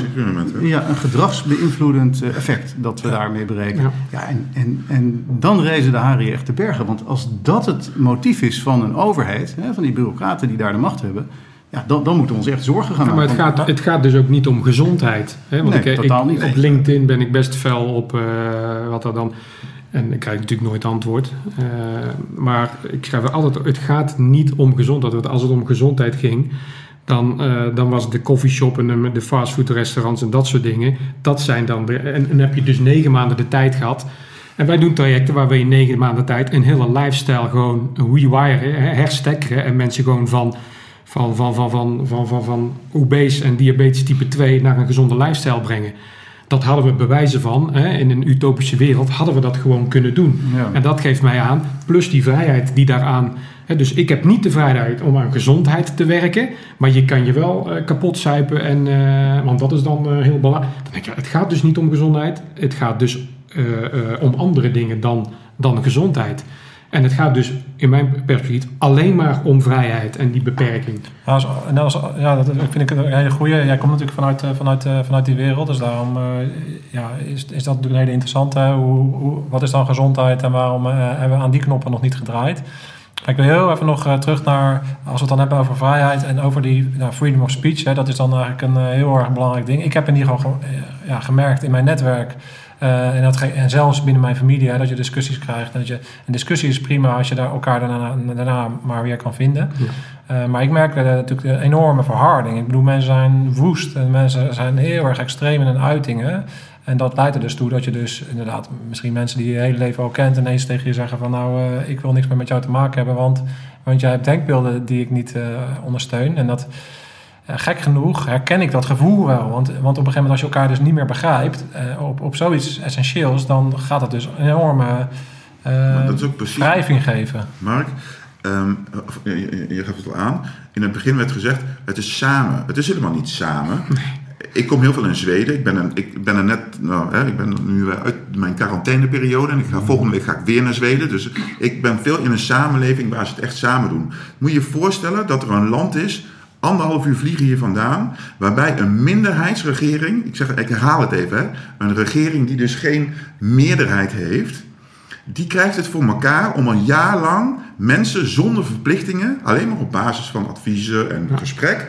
ja, een gedragsbeïnvloedend eh, effect dat we daarmee bereiken. Ja. Ja. en, en, en dan reizen de haren hier echt te bergen. Want als dat het motief is van een overheid, hè, van die bureaucraten die daar de macht hebben, ja, dan, dan moeten we ons echt zorgen gaan Ja, maar het maken. gaat, het gaat dus ook niet om gezondheid. Hè? Want Nee, ik, ik- totaal niet. Op LinkedIn ben ik best fel op eh, wat er dan... En ik krijg natuurlijk nooit antwoord. Eh, maar ik schrijf er altijd... Het gaat niet om gezondheid. Want als het om gezondheid ging... Dan, eh, dan was het de coffeeshop en de, de fastfoodrestaurants en dat soort dingen. Dat zijn dan de... En, en heb je dus negen maanden de tijd gehad... En wij doen trajecten waar we in negen maanden tijd een hele lifestyle gewoon rewiren, hè, herstekkeren en mensen gewoon van, van, van, van, van, van, van, van obese en diabetes type 2 naar een gezonde lifestyle brengen. Dat hadden we bewijzen van. Hè, in een utopische wereld hadden we dat gewoon kunnen doen. Ja. En dat geeft mij aan, plus die vrijheid die daaraan. Dus ik heb niet de vrijheid om aan gezondheid te werken, maar je kan je wel eh, kapot zuipen. En, eh, want dat is dan eh, heel belangrijk. Dan denk ja, het gaat dus niet om gezondheid. Het gaat dus om andere dingen dan, dan gezondheid. En het gaat dus in mijn perspectief alleen maar om vrijheid en die beperking. Ja, als, ja, dat vind ik een hele goede. Jij komt natuurlijk vanuit, vanuit, vanuit die wereld, dus daarom ja, is, is dat natuurlijk een hele interessante. Hoe, wat is dan gezondheid en waarom hebben we aan die knoppen nog niet gedraaid? Ik wil heel even nog eh, terug naar, als we het dan hebben over vrijheid en over die nou, freedom of speech, hè, dat is dan eigenlijk een eh, heel erg belangrijk ding. Ik heb in ieder geval ge- eh, ja, gemerkt in mijn netwerk en, dat, en zelfs binnen mijn familie, hè, dat je discussies krijgt. En dat je, een discussie is prima als je daar elkaar daarna, daarna maar weer kan vinden. Ja. Maar ik merk eh, natuurlijk een enorme verharding. Ik bedoel, mensen zijn woest en mensen zijn heel erg extreem in hun uitingen. En dat leidt er dus toe dat je dus inderdaad misschien mensen die je hele leven al kent ineens tegen je zeggen van nou, eh, ik wil niks meer met jou te maken hebben, want, want jij hebt denkbeelden die ik niet eh, ondersteun. En dat, eh, gek genoeg herken ik dat gevoel wel. Want, want op een gegeven moment als je elkaar dus niet meer begrijpt eh, op, op zoiets essentieels, dan gaat dat dus een enorme Maar dat is ook precies- wrijving geven. Mark, ehm, je, je- je gaf het al aan. In het begin werd gezegd, het is samen. Het is helemaal niet samen. Ik kom heel veel in Zweden. Ik ben, een, ik ben er net, nou, hè, ik ben nu uit mijn quarantaineperiode en ik ga, volgende week ga ik weer naar Zweden. Dus ik ben veel in een samenleving waar ze het echt samen doen. Moet je je voorstellen dat er een land is, anderhalf uur vliegen hier vandaan, waarbij een minderheidsregering, ik, zeg, ik herhaal het even, hè, een regering die dus geen meerderheid heeft, die krijgt het voor elkaar om een jaar lang mensen zonder verplichtingen, alleen maar op basis van adviezen en gesprek,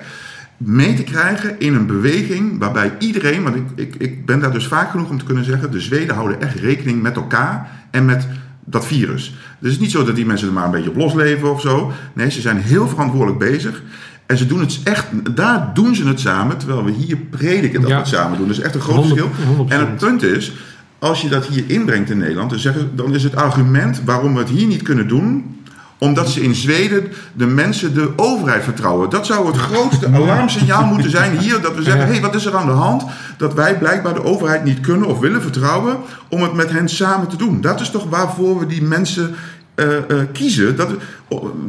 mee te krijgen in een beweging waarbij iedereen, want ik, ik, ik ben daar dus vaak genoeg om te kunnen zeggen, de Zweden houden echt rekening met elkaar en met dat virus. Dus het is niet zo dat die mensen er maar een beetje op losleven of zo. Nee, ze zijn heel verantwoordelijk bezig. En ze doen het echt, daar doen ze het samen, terwijl we hier prediken dat Ja. we het samen doen. Dat is echt een groot 100%. verschil. En het punt is, als je dat hier inbrengt in Nederland, dan, zeggen, dan is het argument waarom we het hier niet kunnen doen, omdat ze in Zweden de mensen de overheid vertrouwen. Dat zou het grootste alarmsignaal moeten zijn hier, dat we zeggen, hé, hey, wat is er aan de hand? Dat wij blijkbaar de overheid niet kunnen of willen vertrouwen om het met hen samen te doen. Dat is toch waarvoor we die mensen eh, eh, kiezen. Dat,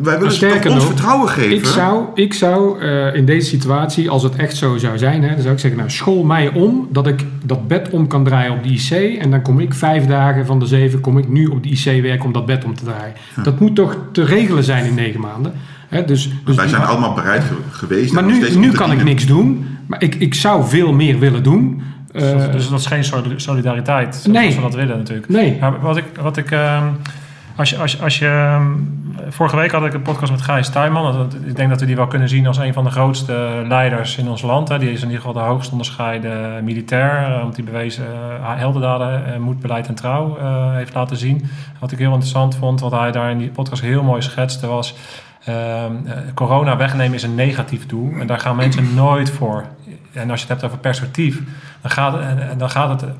wij willen ons nog, vertrouwen geven. Ik zou, ik zou eh, in deze situatie, als het echt zo zou zijn, hè, dan zou ik zeggen, nou, school mij om dat ik dat bed om kan draaien op de IC. En dan kom ik vijf dagen van de zeven, kom ik nu op de IC werken om dat bed om te draaien. Dat moet toch te regelen zijn in negen maanden. Hè, dus, dus wij zijn allemaal bereid ge- geweest. maar nu, nu kan ik niks doen. Maar ik, ik zou veel meer willen doen. Dus dat, Eh, dus dat is geen soli- solidariteit zoals Nee. we dat willen natuurlijk. nee. Ja, wat ik, wat ik ehm, als je, als, als je, ehm, vorige week had ik een podcast met Gijs Tuinman. Ik denk dat we die wel kunnen zien als een van de grootste leiders in ons land. Die is in ieder geval de hoogst onderscheiden militair. eh, Want die bewezen eh, heldendaden, eh, moed, beleid en trouw eh, heeft laten zien. Wat ik heel interessant vond, wat hij daar in die podcast heel mooi schetste, was... ehm, eh, corona wegnemen is een negatief doel. En daar gaan mensen nooit voor. En als je het hebt over perspectief, dan gaat, en dan gaat het,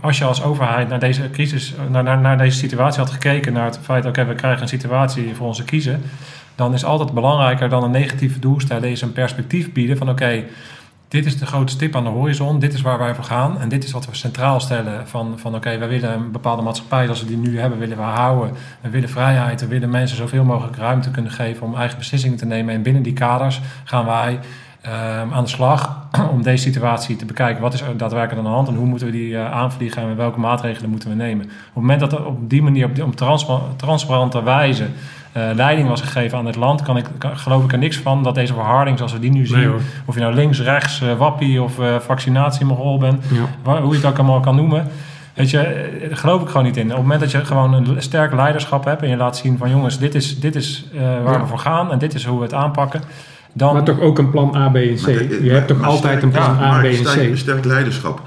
als je als overheid naar deze crisis, naar, naar, naar deze situatie had gekeken, naar het feit, oké, we krijgen een situatie voor onze kiezen, dan is altijd belangrijker dan een negatieve doel stellen, is een perspectief bieden van, oké, dit is de grote stip aan de horizon, dit is waar wij voor gaan en dit is wat we centraal stellen van, van oké, wij willen een bepaalde maatschappij zoals we die nu hebben, willen we houden. We willen vrijheid, we willen mensen zoveel mogelijk ruimte kunnen geven om eigen beslissingen te nemen en binnen die kaders gaan wij ehm, aan de slag om deze situatie te bekijken. Wat is er daadwerkelijk aan de hand en hoe moeten we die eh, aanvliegen en welke maatregelen moeten we nemen? Op het moment dat er op die manier, op, die, transparante wijze, leiding was gegeven aan het land, kan ik, kan- geloof ik er niks van dat deze verharding zoals we die nu zien, Nee, of je nou links, rechts, eh, wappie of eh vaccinatiemogol bent, Ja. waar- hoe je het ook allemaal kan noemen. Weet je, eh, daar geloof ik gewoon niet in. Op het moment dat je gewoon een sterk leiderschap hebt en je laat zien van jongens, dit is, dit is eh, waar Ja. we voor gaan en dit is hoe we het aanpakken. Dan, Maar toch ook een plan A, B en C. Maar Je hebt toch altijd sterk- een plan ja, A, maar B en sterk, C. sterk leiderschap.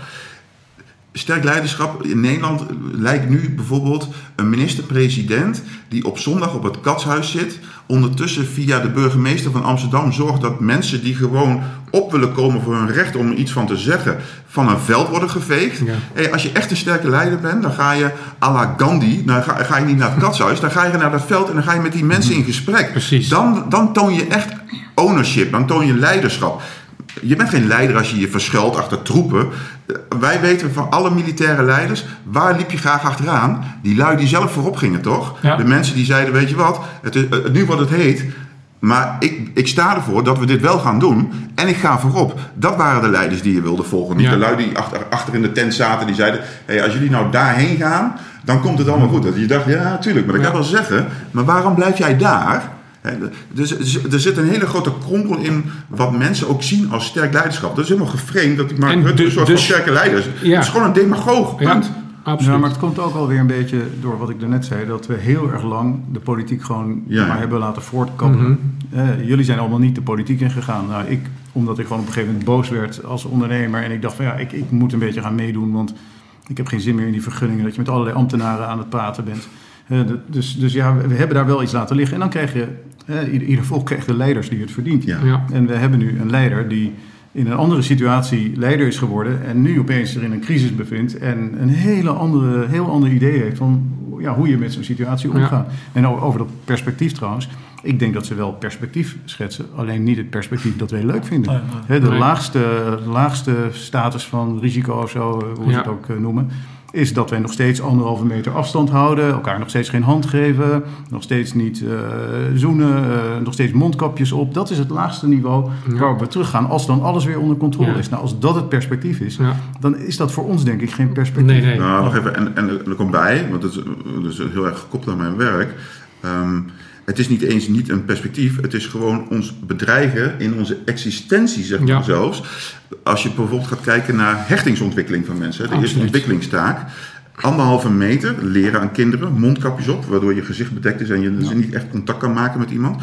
Sterk leiderschap in Nederland lijkt nu bijvoorbeeld een minister-president die op zondag op het katshuis zit. Ondertussen via de burgemeester van Amsterdam zorgt dat mensen die gewoon op willen komen voor hun recht om er iets van te zeggen, van een veld worden geveegd. Ja. Hey, als je echt een sterke leider bent, dan ga je à la Gandhi, dan ga, ga je niet naar het katshuis, dan ga je naar dat veld en dan ga je met die mensen in gesprek. Precies. Dan, dan toon je echt ownership, dan toon je leiderschap. Je bent geen leider als je je verschuilt achter troepen. Wij weten van alle militaire leiders, waar liep je graag achteraan? Die lui die zelf voorop gingen, toch? Ja. De mensen die zeiden, weet je wat, het is, eh, nu wordt het heet. Maar ik, ik sta ervoor dat we dit wel gaan doen. En ik ga voorop. Dat waren de leiders die je wilde volgen. Niet Ja. de lui die achter, achter in de tent zaten. Die zeiden, hey, als jullie nou daarheen gaan, dan komt het allemaal goed. Dat je dacht, ja, natuurlijk. Maar dat kan Ja. wel zeggen. Maar waarom blijf jij daar? Hè, Dus, dus er zit een hele grote krompel in wat mensen ook zien als sterk leiderschap. Dat is helemaal geframed dat die Mark En Rutte dus- een soort dus- van sterke leider is. Ja. Het is gewoon een demagoog, Ja, punt. absoluut. Ja, maar het komt ook alweer een beetje door wat ik daarnet zei, dat we heel erg lang de politiek gewoon Ja. maar hebben laten voortkabbelen. Eh, jullie zijn allemaal niet de politiek ingegaan. Nou, ik, omdat ik gewoon op een gegeven moment boos werd als ondernemer en ik dacht van ja, ik, ik moet een beetje gaan meedoen, want ik heb geen zin meer in die vergunningen, dat je met allerlei ambtenaren aan het praten bent. Eh, dus, dus ja, we, hebben daar wel iets laten liggen. En dan krijg je, eh, ieder, ieder volk krijgt de leiders die het verdient. Ja. Ja. En we hebben nu een leider die in een andere situatie leider is geworden en nu opeens er in een crisis bevindt en een hele andere, heel ander idee heeft van ja, hoe je met zo'n situatie omgaat. En over dat perspectief trouwens, ik denk dat ze wel perspectief schetsen, alleen niet het perspectief dat wij leuk vinden. De laagste, laagste status van risico of zo, hoe ze Ja. het ook eh, noemen, is dat wij nog steeds anderhalve meter afstand houden, elkaar nog steeds geen hand geven, nog steeds niet eh, zoenen, eh, nog steeds mondkapjes op. Dat is het laagste niveau Ja. waarop we teruggaan als dan alles weer onder controle Ja. is. Nou, als dat het perspectief is, Ja. dan is dat voor ons denk ik geen perspectief. Nee, nee. Nou, wacht even. En, en er komt bij, want dat is, dat is heel erg gekoppeld aan mijn werk. Ehm, het is niet eens niet een perspectief, het is gewoon ons bedreigen in onze existentie, zeg maar Ja. zelfs. Als je bijvoorbeeld gaat kijken naar hechtingsontwikkeling van mensen, de eerste ontwikkelingstaak. Anderhalve meter leren aan kinderen, mondkapjes op, waardoor je gezicht bedekt is en je dus niet echt contact kan maken met iemand.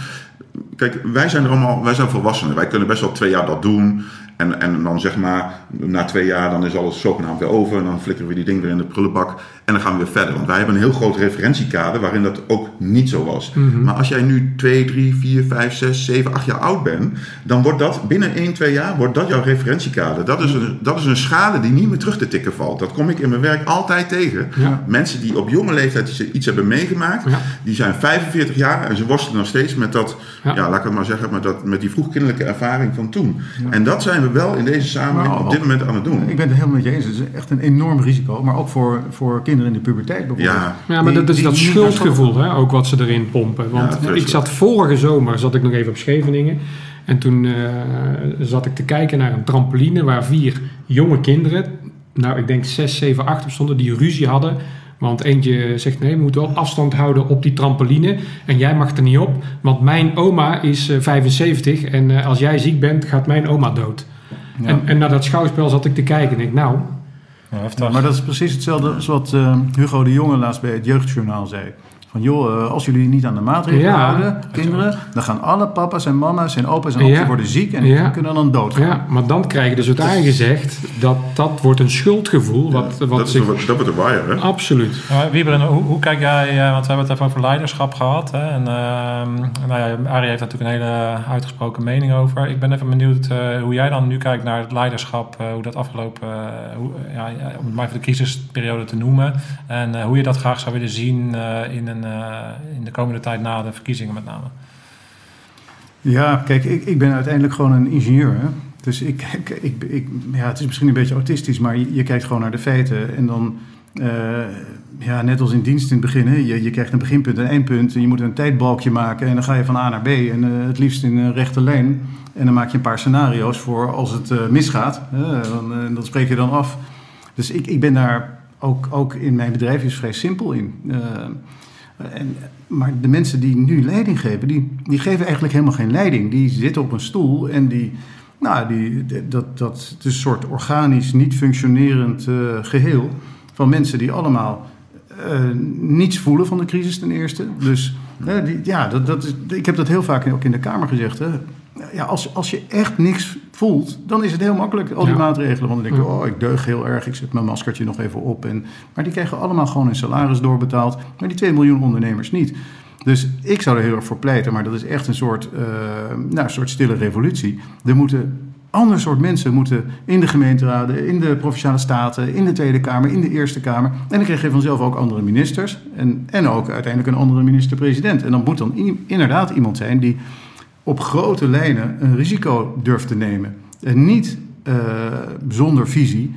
Kijk, wij zijn er allemaal, wij zijn volwassenen. Wij kunnen best wel twee jaar dat doen. En, en dan zeg maar, na twee jaar dan is alles zogenaamd weer over. En dan flikkeren we die ding weer in de prullenbak. En dan gaan we weer verder. Want wij hebben een heel groot referentiekader waarin dat ook niet zo was. Maar als jij nu 2, 3, 4, 5, 6, 7, 8 jaar oud bent. Dan wordt dat binnen 1, 2 jaar wordt dat jouw referentiekader. Dat is, een, dat is een schade die niet meer terug te tikken valt. Dat kom ik in mijn werk altijd tegen. Ja. Mensen die op jonge leeftijd iets- hebben meegemaakt. Ja. Die zijn 45 jaar en ze worstelen nog steeds met dat, ja. Ja. laat ik het maar zeggen, met, dat, met die vroegkinderlijke ervaring van toen. En dat zijn we we wel in deze samenleving Maar op dit moment aan het doen. Ik ben het helemaal met je eens. Het is echt een enorm risico. Maar ook voor, voor kinderen in de puberteit bijvoorbeeld. Ja, Ja, maar Die- dat is die dat schuldgevoel, hè, ook wat ze erin pompen. Want ik zat vorige zomer, zat ik nog even op Scheveningen. En toen eh, zat ik te kijken naar een trampoline waar vier jonge kinderen, nou ik denk zes, zeven, acht op stonden, die ruzie hadden. Want eentje zegt nee, we moeten wel afstand houden op die trampoline. En jij mag er niet op, want mijn oma is eh, 75 en eh, als jij ziek bent, gaat mijn oma dood. Ja. En, en naar dat schouwspel zat ik te kijken en ik, nou, Ja, maar dat is precies hetzelfde als wat eh, Hugo de Jonge laatst bij het Jeugdjournaal zei. Van joh, eh, als jullie niet aan de maatregelen Ja. houden, kinderen, dan gaan alle papa's en mama's en opa's en opa's Ja. worden ziek en Ja. die kunnen dan doodgaan. Ja, maar dan krijg je dus uiteindelijk gezegd dat dat wordt een schuldgevoel. Wat, wat dat, is zich, de, dat wordt de wire, hè? absoluut. Ja, Wieberen, hoe, hoe kijk jij, eh, want we hebben het even over leiderschap gehad. Hè? En ehm, nou ja, Arie heeft daar natuurlijk een hele uitgesproken mening over. Ik ben even benieuwd eh, hoe jij dan nu kijkt naar het leiderschap, eh, hoe dat afgelopen, hoe, ja, om het maar even de crisisperiode te noemen. En eh, hoe je dat graag zou willen zien eh, in, een, eh, in de komende tijd na de verkiezingen met name. Ja, kijk, ik, ik ben uiteindelijk gewoon een ingenieur. Hè? Dus ik, ik, ik, ja, het is misschien een beetje autistisch, maar je, kijkt gewoon naar de feiten. En dan, eh, ja, net als in dienst in het begin, je, je krijgt een beginpunt en een eindpunt. En je moet een tijdbalkje maken en dan ga je van A naar B. En eh, het liefst in een rechte lijn. En dan maak je een paar scenario's voor als het misgaat. Dan, dat spreek je dan af. Dus ik, ik ben daar ook, ook in mijn bedrijf is vrij simpel in. En, maar de mensen die nu leiding geven, die, die geven eigenlijk helemaal geen leiding. Die zitten op een stoel en die, nou, die, dat, dat, is een soort organisch, niet functionerend eh, geheel van mensen die allemaal eh, niets voelen van de crisis ten eerste. Dus die, ja, dat, dat is, ik heb dat heel vaak ook in de Kamer gezegd. Hè. Ja, als, als je echt niks voelt, dan is het heel makkelijk, al die Ja. maatregelen. Want dan denk je, Ja. oh, ik deug heel erg, ik zet mijn maskertje nog even op. En, maar die krijgen allemaal gewoon hun salaris doorbetaald. Maar die 2 miljoen ondernemers niet. Dus ik zou er heel erg voor pleiten, maar dat is echt een soort, eh, nou, een soort stille revolutie. Er moeten ander soort mensen moeten in de gemeenteraden, in de provinciale staten, in de Tweede Kamer, in de Eerste Kamer. En dan krijg je vanzelf ook andere ministers en, en ook uiteindelijk een andere minister-president. En dan moet dan inderdaad iemand zijn die op grote lijnen een risico durft te nemen. En niet eh, zonder visie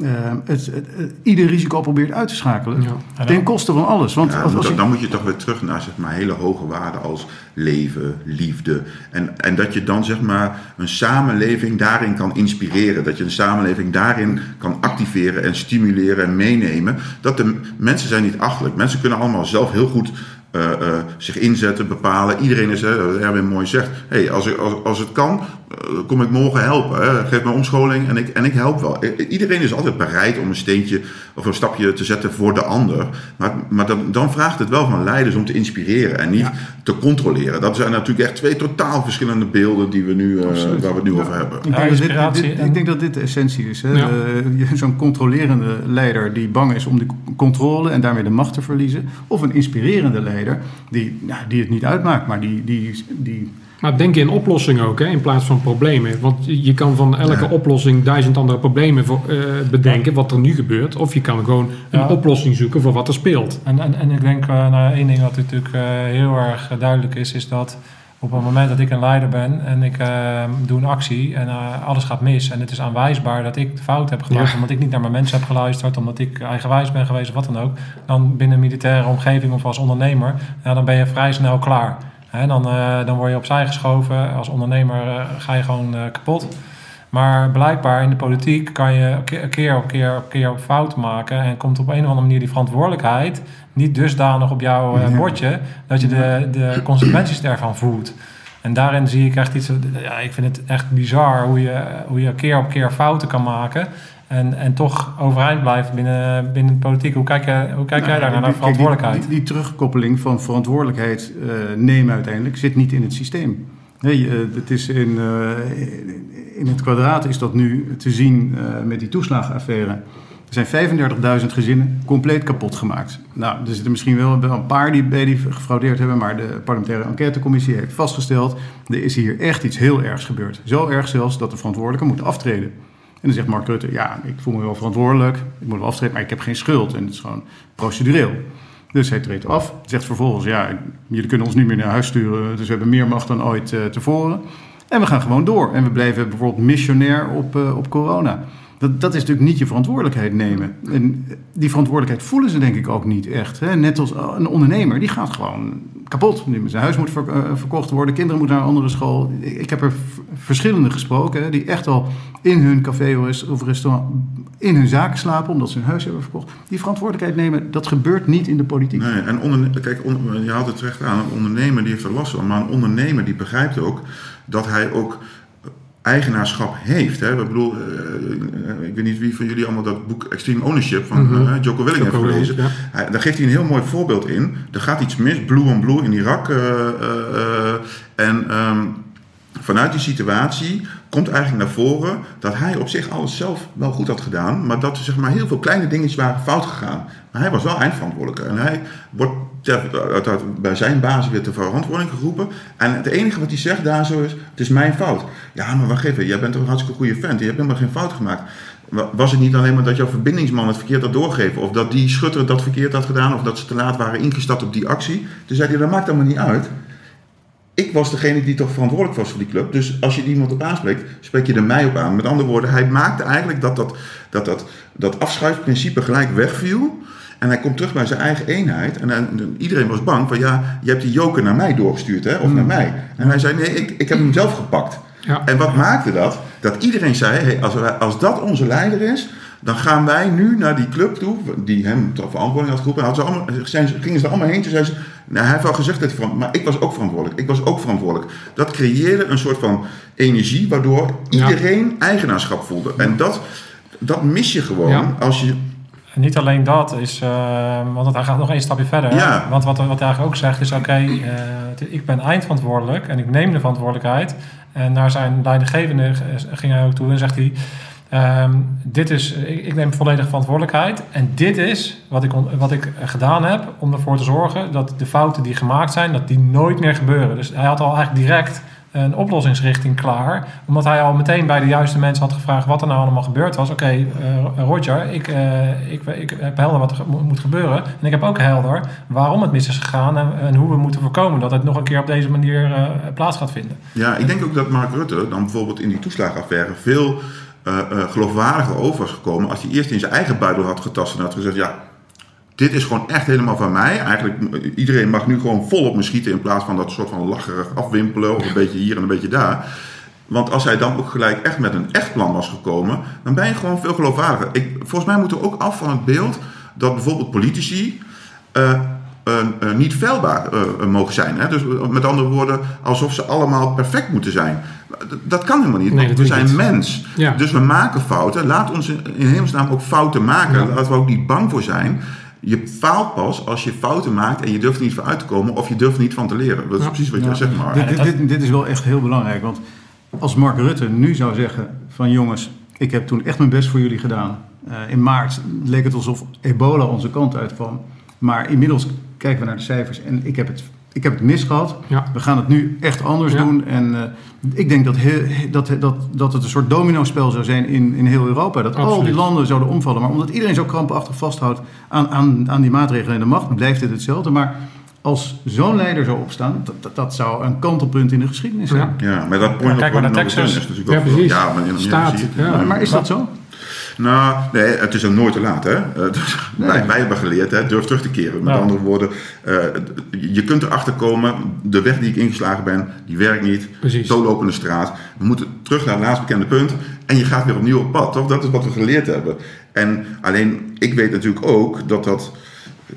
eh, het, het- het- ieder risico probeert uit te schakelen. Ja. Ten koste van alles. Want Ja, als, maar als dan, je, dan moet je toch weer terug naar zeg maar, hele hoge waarden als leven, liefde. En, en dat je dan zeg maar, een samenleving daarin kan inspireren. Dat je een samenleving daarin kan activeren en stimuleren en meenemen. Dat de mensen zijn niet achterlijk. Mensen kunnen allemaal zelf heel goed eh, eh, zich inzetten, bepalen. Iedereen is, hè, Erwin mooi zegt, hey, als, als, als het kan, eh, kom ik morgen helpen. Hè. Geef me omscholing en ik, en ik help wel. Iedereen is altijd bereid om een steentje of een stapje te zetten voor de ander. Maar, maar dan, dan vraagt het wel van leiders om te inspireren en niet te controleren. Dat zijn natuurlijk echt twee totaal verschillende beelden die we nu, eh, waar we het nu over hebben. ik, Ja, denk dat dit, inspiratie dit- en- ik denk dat dit de essentie is. hè. Ja. Eh, Zo'n controlerende leider die bang is om de controle en daarmee de macht te verliezen. Of een inspirerende leider die, nou, die het niet uitmaakt, maar die, die, die Maar denk in oplossingen ook, hè, in plaats van problemen. Want je kan van elke Ja. oplossing duizend andere problemen voor, eh, bedenken, wat er nu gebeurt. Of je kan gewoon een Ja. oplossing zoeken voor wat er speelt. En, en, en ik denk, eh nou, één ding wat natuurlijk eh, heel erg duidelijk is, is dat op het moment dat ik een leider ben en ik doe een actie en alles gaat mis en het is aanwijsbaar dat ik de fout heb gemaakt, Ja. omdat ik niet naar mijn mensen heb geluisterd, omdat ik eigenwijs ben geweest of wat dan ook, dan binnen een militaire omgeving of als ondernemer, ja, dan ben je vrij snel klaar. Dan, eh, dan word je opzij geschoven. Als ondernemer eh, ga je gewoon eh, kapot. Maar blijkbaar in de politiek kan je ke- keer op keer op keer op fouten maken. En komt op een of andere manier die verantwoordelijkheid niet dusdanig op jouw Ja. bordje. Dat je de, de consequenties ervan voelt. En daarin zie ik echt iets. Ja, ik vind het echt bizar hoe je, hoe je keer op keer fouten kan maken. En, en toch overeind blijft binnen, binnen de politiek. Hoe kijk, je, hoe kijk jij daar Nou, naar die- naar die- verantwoordelijkheid? Die, die, terugkoppeling van verantwoordelijkheid eh, nemen uiteindelijk zit niet in het systeem. Nee, eh, het is in, eh, in het kwadraat is dat nu te zien met die toeslagenaffaire. Er zijn 35.000 gezinnen compleet kapot gemaakt. Nou, er zitten misschien wel wel een paar die bij die gefraudeerd hebben, maar de parlementaire enquêtecommissie heeft vastgesteld: er is hier echt iets heel ergs gebeurd. Zo erg zelfs dat de verantwoordelijke moet aftreden. En dan zegt Mark Rutte: Ja, ik voel me wel verantwoordelijk, ik moet wel aftreden, maar ik heb geen schuld. En het is gewoon procedureel. Dus hij treedt af, zegt vervolgens: Ja, jullie kunnen ons niet meer naar huis sturen, dus we hebben meer macht dan ooit eh, tevoren. En we gaan gewoon door. En we blijven bijvoorbeeld missionair op, uh, op corona. Dat, dat is natuurlijk niet je verantwoordelijkheid nemen. En die verantwoordelijkheid voelen ze denk ik ook niet echt. Hè? Net als een ondernemer, die gaat gewoon kapot. Zijn huis moet uh, verkocht worden, kinderen moeten naar een andere school. Ik heb er verschillende gesproken, hè, die echt al in hun café of restaurant, in hun zaken slapen omdat ze hun huis hebben verkocht. Die verantwoordelijkheid nemen, dat gebeurt niet in de politiek. Nee, en kijk, je haalt het terecht aan, een ondernemer die heeft er last van. Maar een ondernemer die begrijpt ook dat hij ook eigenaarschap heeft. Hè. Ik bedoel, uh, ik weet niet wie van jullie allemaal dat boek Extreme Ownership van mm -hmm. uh, Jocko Willing heeft gelezen. Ja. Hij, daar geeft hij een heel mooi voorbeeld in. Er gaat iets mis, Blue on Blue in Irak. Uh, en um, vanuit die situatie komt eigenlijk naar voren dat hij op zich alles zelf wel goed had gedaan, maar dat er zeg maar, heel veel kleine dingetjes waren fout gegaan. Maar hij was wel eindverantwoordelijke en hij wordt bij zijn basis weer ter verantwoording geroepen. En het enige wat hij zegt daar zo is, het is mijn fout. Ja, maar wacht even, jij bent toch een hartstikke goede vent, je hebt helemaal geen fout gemaakt. Was het niet alleen maar dat jouw verbindingsman het verkeerd had doorgegeven, of dat die schutter dat verkeerd had gedaan, of dat ze te laat waren ingestapt op die actie? Toen zei hij, dat maakt allemaal niet uit ik was degene die toch verantwoordelijk was voor die club. Dus als je iemand op aanspreekt, spreek je er mij op aan. Met andere woorden, hij maakte eigenlijk dat dat, dat, dat, dat afschuifprincipe gelijk wegviel. En hij komt terug bij zijn eigen eenheid. En, en, iedereen was bang van ja, je hebt die joker naar mij doorgestuurd, hè, of naar mij. En hij zei nee, ik, ik heb hem zelf gepakt. Ja. En wat maakte dat? Dat iedereen zei, hey, als, als dat onze leider is, dan gaan wij nu naar die club toe, die hem tot verantwoording had geroepen. Hadden ze allemaal, zijn, gingen ze er allemaal heen. Toen zei ze, nou, hij heeft al gezegd dat hij maar ik was ook verantwoordelijk. Ik was ook verantwoordelijk. Dat creëerde een soort van energie waardoor iedereen eigenaarschap voelde. En dat, dat mis je gewoon als je niet alleen dat is, uh, want hij gaat nog één stapje verder. Ja. Want wat, wat hij eigenlijk ook zegt is: oké, okay, uh, ik ben eindverantwoordelijk en ik neem de verantwoordelijkheid. En naar zijn leidinggevende ging hij ook toe en zegt hij: Um, dit is, ik, ik, neem volledig verantwoordelijkheid. En dit is wat ik, wat ik gedaan heb om ervoor te zorgen dat de fouten die gemaakt zijn, dat die nooit meer gebeuren. Dus hij had al eigenlijk direct een oplossingsrichting klaar. Omdat hij al meteen bij de juiste mensen had gevraagd wat er nou allemaal gebeurd was. Oké, uh, Roger, ik, uh, ik, ik heb helder wat er moet gebeuren. En ik heb ook helder waarom het mis is gegaan en, hoe we moeten voorkomen dat het nog een keer op deze manier uh, plaats gaat vinden. Ja, ik denk ook dat Mark Rutte dan bijvoorbeeld in die toeslagenaffaire veel geloofwaardiger over gekomen als hij eerst in zijn eigen buidel had getast en had gezegd: Ja, dit is gewoon echt helemaal van mij. Eigenlijk, iedereen mag nu gewoon volop me schieten in plaats van dat soort van lacherig afwimpelen of een beetje hier en een beetje daar. Want als hij dan ook gelijk echt met een echt plan was gekomen, dan ben je gewoon veel geloofwaardiger. Ik, volgens mij moeten we ook af van het beeld dat bijvoorbeeld politici. Uh, uh, uh, niet veilbaar mogen zijn. Hè? Dus met andere woorden, alsof ze allemaal perfect moeten zijn. Dat kan helemaal niet. Nee, we zijn niet. mens. Ja. Dus we maken fouten. Laat ons in hemelsnaam ook fouten maken. Ja. Laten we ook niet bang voor zijn. Je faalt pas als je fouten maakt en je durft er niet voor uit te komen of je durft er niet van te leren. Dat is precies wat je zegt, maar. Dit, dit, dit, is wel echt heel belangrijk. Want als Mark Rutte nu zou zeggen: van jongens, ik heb toen echt mijn best voor jullie gedaan. Uh, in maart leek het alsof ebola onze kant uitkwam. Maar inmiddels kijken we naar de cijfers en ik heb het, ik heb het misgehad. Ja. We gaan het nu echt anders ja. doen. En uh, ik denk dat, heel, dat, dat, dat het een soort domino-spel zou zijn in, in heel Europa. Dat Absoluut. al die landen zouden omvallen. Maar omdat iedereen zo krampachtig vasthoudt aan, aan, aan die maatregelen en de macht, blijft het hetzelfde. Maar als zo'n leider zou opstaan, dat, dat, dat, zou een kantelpunt in de geschiedenis zijn. Ja, ja maar dat point Kijk maar naar Texas. Is natuurlijk ja, precies. Ja, maar, Staat. Ja. Maar is dat zo? Nou, nee, het is dan nooit te laat. Hè? Dus nee. wij, wij, hebben geleerd, hè? durf terug te keren. Met andere woorden, uh, je kunt erachter komen, de weg die ik ingeslagen ben, die werkt niet. Precies. Zo lopende straat. We moeten terug naar het laatst bekende punt. En je gaat weer opnieuw op pad, toch? Dat is wat we geleerd hebben. En alleen, ik weet natuurlijk ook dat dat...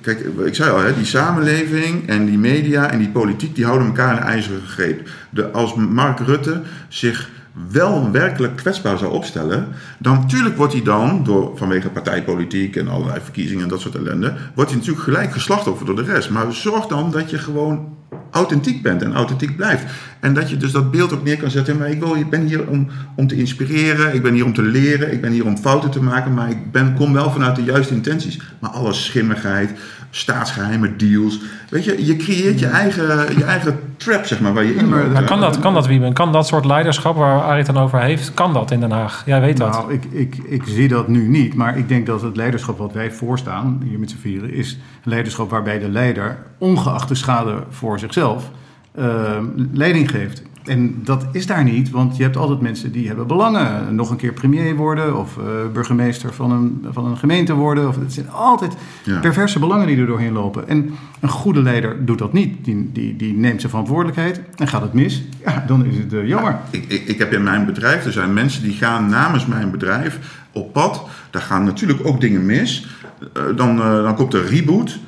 Kijk, ik zei al, hè, die samenleving en die media en die politiek, die houden elkaar in ijzeren greep. De, als Mark Rutte zich wel werkelijk kwetsbaar zou opstellen, dan natuurlijk wordt hij dan, door, vanwege partijpolitiek en allerlei verkiezingen en dat soort ellende, wordt hij natuurlijk gelijk geslachtoffer door de rest. Maar zorg dan dat je gewoon authentiek bent en authentiek blijft. En dat je dus dat beeld ook neer kan zetten. Maar ik, wil, ik ben hier om, om te inspireren, ik ben hier om te leren, ik ben hier om fouten te maken, maar ik ben, kom wel vanuit de juiste intenties. Maar alle schimmigheid, staatsgeheime deals. Weet je, je creëert je eigen, je eigen trap, zeg maar, waar je in maar, kan, dat, kan dat, Wieben? Kan dat soort leiderschap waar Arie het dan over heeft, kan dat in Den Haag? Jij weet dat. Nou, ik, ik, ik zie dat nu niet. Maar ik denk dat het leiderschap wat wij voorstaan, hier met z'n vieren, is leiderschap waarbij de leider, ongeacht de schade voor zichzelf, uh, leiding geeft. En dat is daar niet, want je hebt altijd mensen die hebben belangen. Nog een keer premier worden of eh, burgemeester van een, van een gemeente worden. Of, het zijn altijd Ja. perverse belangen die er doorheen lopen. En een goede leider doet dat niet. Die, die, die neemt zijn verantwoordelijkheid en gaat het mis. Ja, dan is het eh, jammer. Ik, ik, ik heb in mijn bedrijf, er zijn mensen die gaan namens mijn bedrijf op pad. Daar gaan natuurlijk ook dingen mis. Eh, dan, dan komt er reboot.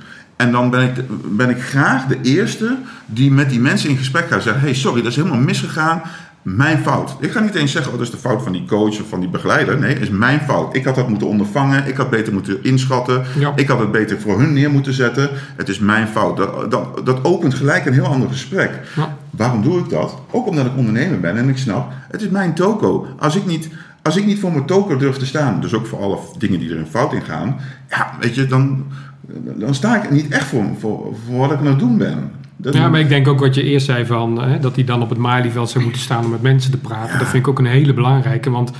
En dan ben ik, ben ik graag de eerste die met die mensen in gesprek gaat zeggen: hey, sorry, dat is helemaal misgegaan. Mijn fout. Ik ga niet eens zeggen: oh, dat is de fout van die coach of van die begeleider. Nee, het is mijn fout. Ik had dat moeten ondervangen. Ik had beter moeten inschatten. Ja. Ik had het beter voor hun neer moeten zetten. Het is mijn fout. Dat, dat, dat opent gelijk een heel ander gesprek. Ja. Waarom doe ik dat? Ook omdat ik ondernemer ben en ik snap, het is mijn toko. Als ik niet, als ik niet voor mijn toko durf te staan, dus ook voor alle dingen die er in fout in gaan, ja, weet je, dan, dan sta ik niet echt voor, voor, voor wat ik aan het doen ben. Dat Ja, maar ik denk ook wat je eerst zei van hè, dat hij dan op het Malieveld zou moeten staan om met mensen te praten. Dat vind ik ook een hele belangrijke, want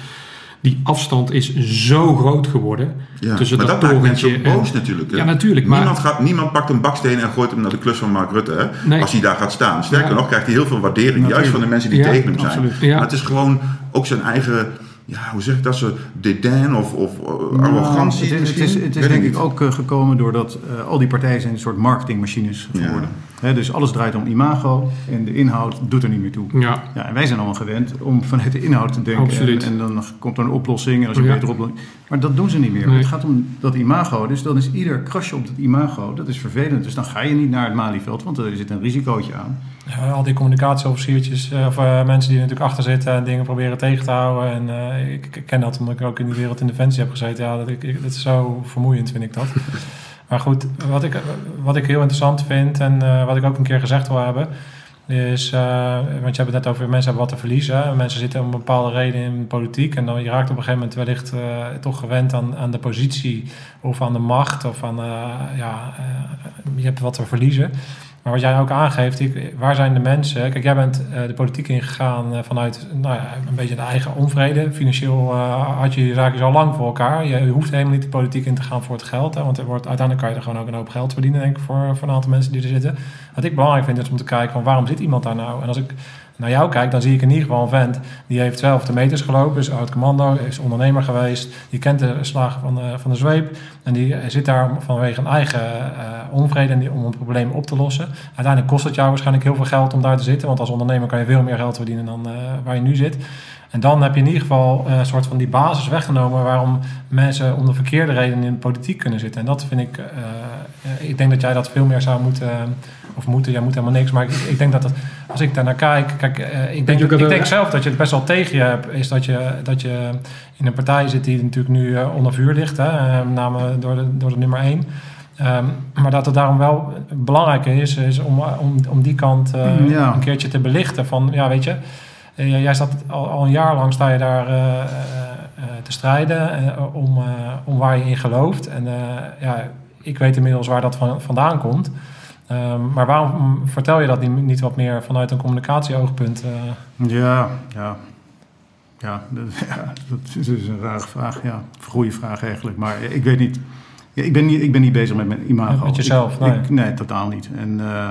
die afstand is zo groot geworden ja, tussen maar dat dat maakt mensen boos natuurlijk. hè. Ja, natuurlijk, maar- Niemand, gaat, niemand pakt een baksteen en gooit hem naar de klus van Mark Rutte, hè, Nee. als hij daar gaat staan. Sterker Ja. nog, krijgt hij heel veel waardering, juist van de mensen die Ja, tegen hem zijn. absoluut. Maar het is gewoon ook zijn eigen, ja, hoe zeg ik dat, zo dédain of, of eh, arrogantie Nou, het is, misschien. het is, het is denk ik niet. ook eh, gekomen doordat eh, al die partijen zijn een soort marketingmachines Ja. geworden. Hè, dus alles draait om imago en de inhoud doet er niet meer toe. Ja, Ja, en wij zijn allemaal gewend om vanuit de inhoud te denken. Absoluut. En, en dan komt er een oplossing en als je Ja. betere oplossing. Maar dat doen ze niet meer. Nee. Het gaat om dat imago. Dus dan is ieder krasje op dat imago, dat is vervelend. Dus dan ga je niet naar het Malieveld, want er zit een risicootje aan. Ja, al die communicatieofficiertjes, eh, of eh, mensen die er natuurlijk achter zitten en dingen proberen tegen te houden. En eh, ik, ik ken dat omdat ik ook in die wereld in Defensie heb gezeten. Ja, dat, ik, ik, dat is zo vermoeiend, vind ik dat. maar goed, wat ik, wat ik heel interessant vind en wat ik ook een keer gezegd wil hebben, is, want je hebt het net over mensen hebben wat te verliezen. Mensen zitten om een bepaalde reden in politiek en dan je raakt op een gegeven moment wellicht toch gewend aan, aan de positie of aan de macht of aan, ja, je hebt wat te verliezen. Maar wat jij ook aangeeft, ik, waar zijn de mensen? Kijk, jij bent eh, de politiek ingegaan eh, vanuit nou ja, een beetje de eigen onvrede. Financieel eh, had je je zaakjes al lang voor elkaar. Je hoeft helemaal niet de politiek in te gaan voor het geld. Hè, want er wordt, uiteindelijk kan je er gewoon ook een hoop geld verdienen, denk ik, voor, voor een aantal mensen die er zitten. Wat ik belangrijk vind is om te kijken van waarom zit iemand daar nou? En als ik naar jou kijk, dan zie ik in ieder geval een vent die heeft 12 de meters gelopen, is oud commando, is ondernemer geweest, die kent de slagen van de, van de zweep en die zit daar vanwege een eigen eh, onvrede en die, om een probleem op te lossen. Uiteindelijk kost het jou waarschijnlijk heel veel geld om daar te zitten, want als ondernemer kan je veel meer geld verdienen dan eh, waar je nu zit. En dan heb je in ieder geval eh, een soort van die basis weggenomen waarom mensen om de verkeerde redenen in de politiek kunnen zitten. En dat vind ik, eh, eh, ik denk dat jij dat veel meer zou moeten, of moeten, jij moet helemaal niks, maar ik, ik denk dat als ik daar naar kijk, kijk, eh, ik, denk, ik zelf dat je het best wel tegen je hebt, is dat je, dat je in een partij zit die natuurlijk nu eh, onder vuur ligt, hè, eh, name door de, door de nummer 1. maar dat het daarom wel belangrijk is, is om, om, om die kant Ja. een keertje te belichten. Van ja, weet je, jij staat al, al een jaar lang sta je daar te strijden om, om waar je in gelooft. En ja, ik weet inmiddels waar dat van, vandaan komt. Ehm, maar waarom vertel je dat niet, niet wat meer vanuit een communicatieoogpunt? eh? Ja, ja. Ja, dat, ja, dat is dus een rare vraag. Ja, een goede vraag eigenlijk. Maar ik weet niet. Ja, ik, ben niet ik ben niet bezig met mijn imago. Met jezelf, Ik- nee. ik- nee, totaal niet. En eh,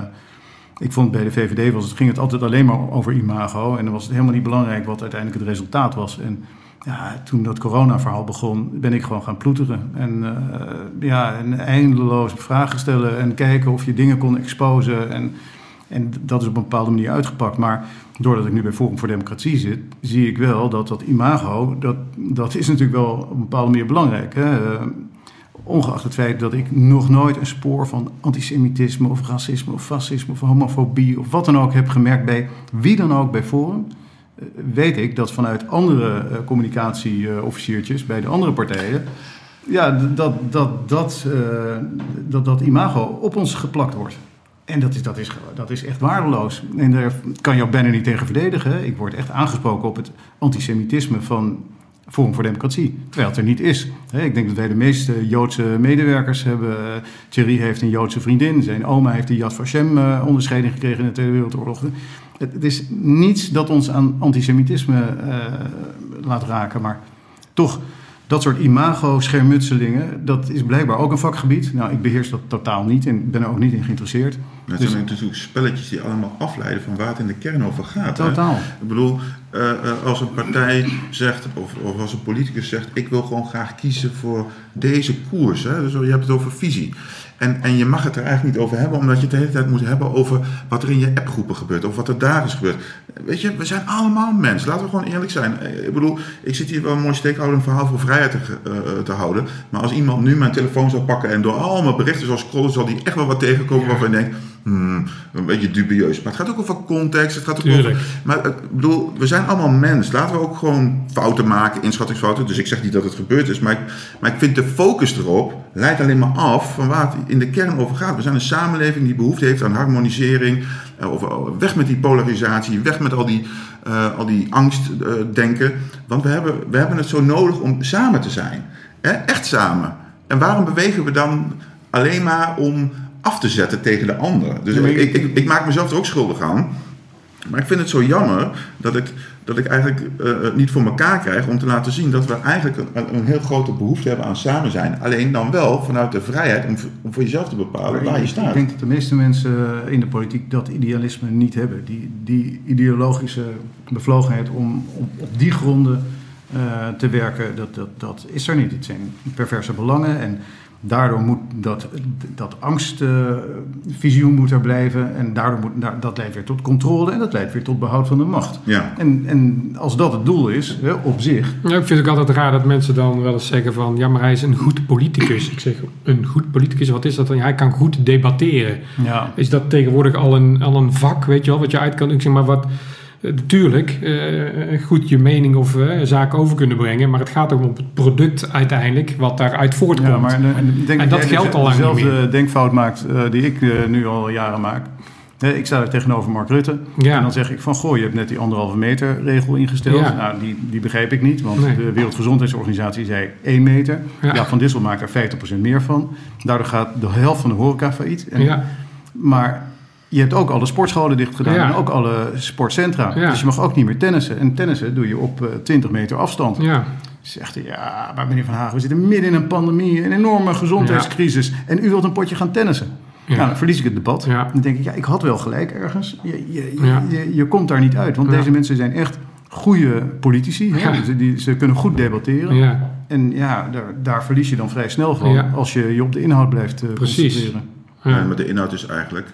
ik vond bij de VVD was het, ging het altijd alleen maar over imago. En dan was het helemaal niet belangrijk wat uiteindelijk het resultaat was. En ja, toen dat corona-verhaal begon, ben ik gewoon gaan ploeteren. En eh, ja, en eindeloos vragen stellen en kijken of je dingen kon exposen. En, en dat is op een bepaalde manier uitgepakt. Maar doordat ik nu bij Forum voor Democratie zit, zie ik wel dat dat imago, dat, dat is natuurlijk wel op een bepaalde manier belangrijk. Hè? Eh, ongeacht het feit dat ik nog nooit een spoor van antisemitisme of racisme of fascisme of homofobie of wat dan ook heb gemerkt bij wie dan ook bij Forum, weet ik dat vanuit andere eh, communicatieofficiertjes bij de andere partijen, ja, dat dat, dat, eh, dat, dat imago op ons geplakt wordt. En dat is, dat, is, dat is echt waardeloos. En daar kan je ook bijna niet tegen verdedigen. Ik word echt aangesproken op het antisemitisme van Forum voor Democratie. Terwijl het er niet is. Ik denk dat wij de meeste Joodse medewerkers hebben. Eh, Thierry heeft een Joodse vriendin. Zijn oma heeft de Yad Vashem onderscheiding gekregen in de Tweede Wereldoorlog. Het, het is niets dat ons aan antisemitisme eh, laat raken. Maar toch, dat soort imago-schermutselingen, dat is blijkbaar ook een vakgebied. Nou, ik beheers dat totaal niet en ben er ook niet in geïnteresseerd. Dat Dus- zijn natuurlijk spelletjes die allemaal afleiden van waar het in de kern over gaat. hè. Totaal. Ik bedoel, eh, eh, als een partij zegt, of, of als een politicus zegt, ik wil gewoon graag kiezen voor deze koers. Hè? Dus je hebt het over visie. En, en je mag het er eigenlijk niet over hebben, omdat je het de hele tijd moet hebben over wat er in je appgroepen gebeurt, of wat er daar is gebeurd. Weet je, we zijn allemaal mensen, laten we gewoon eerlijk zijn. Eh, Ik bedoel, ik zit hier wel een mooi steekhoudend verhaal voor vrijheid te, ge- eh, te houden. Maar als iemand nu mijn telefoon zou pakken en door al mijn berichten zou scrollen, zal die echt wel wat tegenkomen waarvan je denkt, hmm, een beetje dubieus. Maar het gaat ook over context, het gaat ook Tuurlijk. over... Maar eh, ik bedoel, we zijn allemaal mens. Laten we ook gewoon fouten maken, inschattingsfouten. Dus ik zeg niet dat het gebeurd is, maar ik, maar ik vind de focus erop leidt alleen maar af van waar het in de kern over gaat. We zijn een samenleving die behoefte heeft aan harmonisering. eh, Of, eh, weg met die polarisatie, weg met al die, eh, al die angstdenken. Want we hebben, we hebben het zo nodig om samen te zijn. Hè? Echt samen. En waarom bewegen we dan alleen maar om af te zetten tegen de ander? Dus Ja, ik, ik, ik maak mezelf er ook schuldig aan. Maar ik vind het zo jammer dat ik, dat ik eigenlijk eh, het niet voor elkaar krijg om te laten zien dat we eigenlijk een, een heel grote behoefte hebben aan samen zijn. Alleen dan wel vanuit de vrijheid om, om voor jezelf te bepalen waar je staat. Ik denk dat de meeste mensen in de politiek dat idealisme niet hebben. Die, die ideologische bevlogenheid om, om op die gronden eh, te werken, dat, dat, dat is er niet. Het zijn perverse belangen en daardoor moet dat, dat angstvisioen moet er blijven. En daardoor moet, dat leidt weer tot controle en dat leidt weer tot behoud van de macht. Ja. En, en als dat het doel is, hè, op zich, Ja, ik vind het ook altijd raar dat mensen dan wel eens zeggen van... ja, maar hij is een goed politicus. Ik zeg, een goed politicus, wat is dat dan? Ja, hij kan goed debatteren. ja, Is dat tegenwoordig al een, al een vak, weet je wel, wat je uit kan... Ik zeg maar, wat... eh, Natuurlijk, eh, goed je mening of eh, zaken over kunnen brengen... maar het gaat ook om het product uiteindelijk wat daaruit voortkomt. Ja, maar ik denk En dat jij geldt al lang niet dezelfde denkfout maakt eh, die ik eh, nu al jaren maak. Eh, ik sta er tegenover Mark Rutte. Ja. En dan zeg ik van, goh, je hebt net die anderhalve meter regel ingesteld. Ja. Nou, die, die begrijp ik niet, want Nee. de Wereldgezondheidsorganisatie zei 1 meter. Ja. Ja. Van Dissel maakt er 50% meer van. Daardoor gaat de helft van de horeca failliet. En, ja, Maar je hebt ook alle sportscholen dicht gedaan Ja. en ook alle sportcentra. Ja. Dus je mag ook niet meer tennissen. En tennissen doe je op eh, 20 meter afstand. ja, Zegt hij, ja, maar meneer Van Hagen, we zitten midden in een pandemie, een enorme gezondheidscrisis. En u wilt een potje gaan tennissen. Ja. Nou, dan verlies ik het debat. Ja. Dan denk ik, ja, ik had wel gelijk ergens. Je, je, Ja. je, je komt daar niet uit, want Ja. deze mensen zijn echt goede politici. hè. Ja. Ze, die, ze kunnen goed debatteren. ja, En ja, daar, daar verlies je dan vrij snel van Ja. als je je op de inhoud blijft eh, Precies. concentreren. Ja, ja. maar de inhoud is eigenlijk,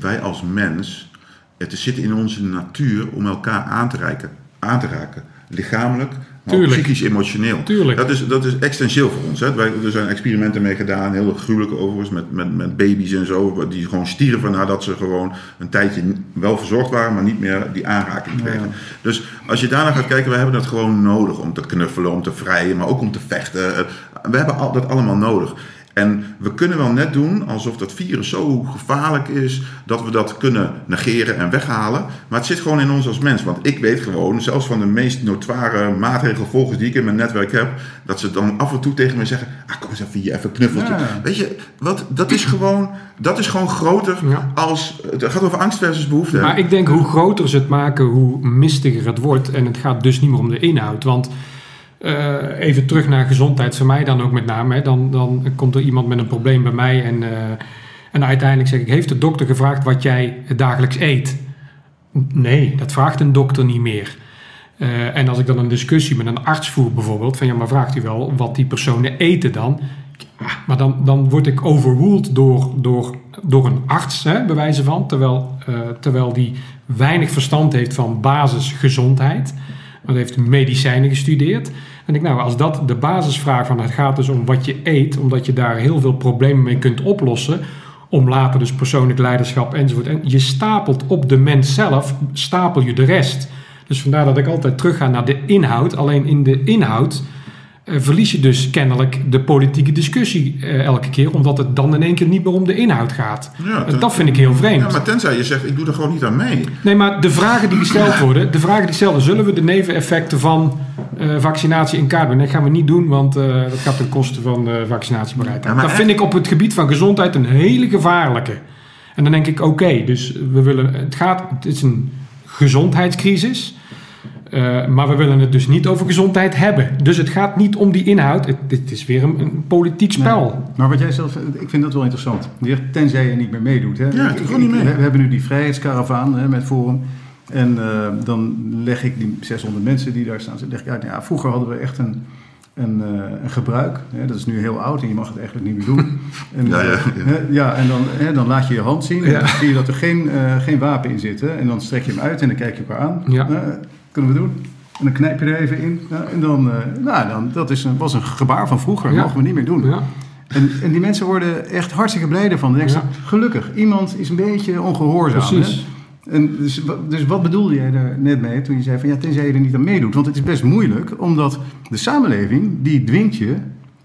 wij als mens, het zit in onze natuur om elkaar aan te, reiken, aan te raken. Lichamelijk, maar psychisch, emotioneel. Tuurlijk. Dat is, dat is essentieel voor ons. Hè. Wij, er zijn experimenten mee gedaan, heel gruwelijke overigens, met, met, met baby's en zo, die gewoon stierven nadat ze gewoon een tijdje wel verzorgd waren, maar niet meer die aanraking kregen. Dus als je daarna gaat kijken, we hebben dat gewoon nodig om te knuffelen, om te vrijen, maar ook om te vechten. Eh, We hebben al- dat allemaal nodig. En we kunnen wel net doen alsof dat virus zo gevaarlijk is dat we dat kunnen negeren en weghalen. Maar het zit gewoon in ons als mens. Want ik weet gewoon, zelfs van de meest notoire maatregelvolgers die ik in mijn netwerk heb, dat ze dan af en toe tegen me zeggen: ah, kom eens even hier, even knuffeltje. Ja. Weet je, wat, dat, is gewoon, dat is gewoon groter Ja. als. Het gaat over angst versus behoefte. Maar ik denk hoe groter ze het maken, hoe mistiger het wordt. En het gaat dus niet meer om de inhoud. Want eh, even terug naar gezondheid, voor mij dan ook met name. Dan, dan komt er iemand met een probleem bij mij. En, eh, en uiteindelijk zeg ik, heeft de dokter gevraagd wat jij dagelijks eet? Nee, dat vraagt een dokter niet meer. Eh, en als ik dan een discussie met een arts voer bijvoorbeeld, van ja, maar vraagt u wel wat die personen eten dan? Ja, maar dan, dan word ik overruled door, door, door een arts, hè, bij van, terwijl, terwijl die weinig verstand heeft van basisgezondheid. Want hij heeft medicijnen gestudeerd. En ik, nou, als dat de basisvraag van het gaat dus om wat je eet, omdat je daar heel veel problemen mee kunt oplossen, om later dus persoonlijk leiderschap enzovoort. En je stapelt op de mens zelf, stapel je de rest. Dus vandaar dat ik altijd terugga naar de inhoud. Alleen in de inhoud verlies je dus kennelijk de politieke discussie eh, elke keer, omdat het dan in één keer niet meer om de inhoud gaat. Ja, dat vind ik heel vreemd. Ja, maar tenzij je zegt: ik doe er gewoon niet aan mee. Nee, maar de vragen die gesteld worden, de vragen die worden, zullen we de neveneffecten van eh, vaccinatie in kaart brengen? Dat gaan we niet doen, want eh, dat gaat ten koste van eh, vaccinatiebereidheid. Ja, dat vind ik op het gebied van gezondheid een hele gevaarlijke. En dan denk ik, oké, dus we willen, het gaat, het is een gezondheidscrisis. Eh, maar we willen het dus niet over gezondheid hebben. Dus het gaat niet om die inhoud. Het, dit is weer een, een politiek spel. Nee. Maar wat jij zelf, ik vind dat wel interessant. Tenzij je niet meer meedoet. Hè? Ja, Ik- ik- niet mee. We hebben nu die vrijheidskaravaan hè, met Forum. En eh, dan leg ik die 600 mensen die daar staan, leg ik uit. Nou ja, vroeger hadden we echt een, een, eh, een gebruik. Hè? Dat is nu heel oud en je mag het eigenlijk niet meer doen. En, Ja, ja, ja. hè, ja, en dan, hè, dan laat je je hand zien. En Ja. dan zie je dat er geen, eh, geen wapen in zit. Hè? En dan strek je hem uit en dan kijk je elkaar aan. Ja. Kunnen we doen? En dan knijp je er even in. Nou, en dan, eh, nou, dan, dat is een, was een gebaar van vroeger. Dat mogen we niet meer doen. Ja. En, en die mensen worden echt hartstikke blij ervan. Dan gelukkig, iemand is een beetje ongehoorzaam. Precies. Hè? En dus, dus wat bedoelde jij daar net mee toen je zei van ja, tenzij je er niet aan meedoet? Want het is best moeilijk, omdat de samenleving die dwingt je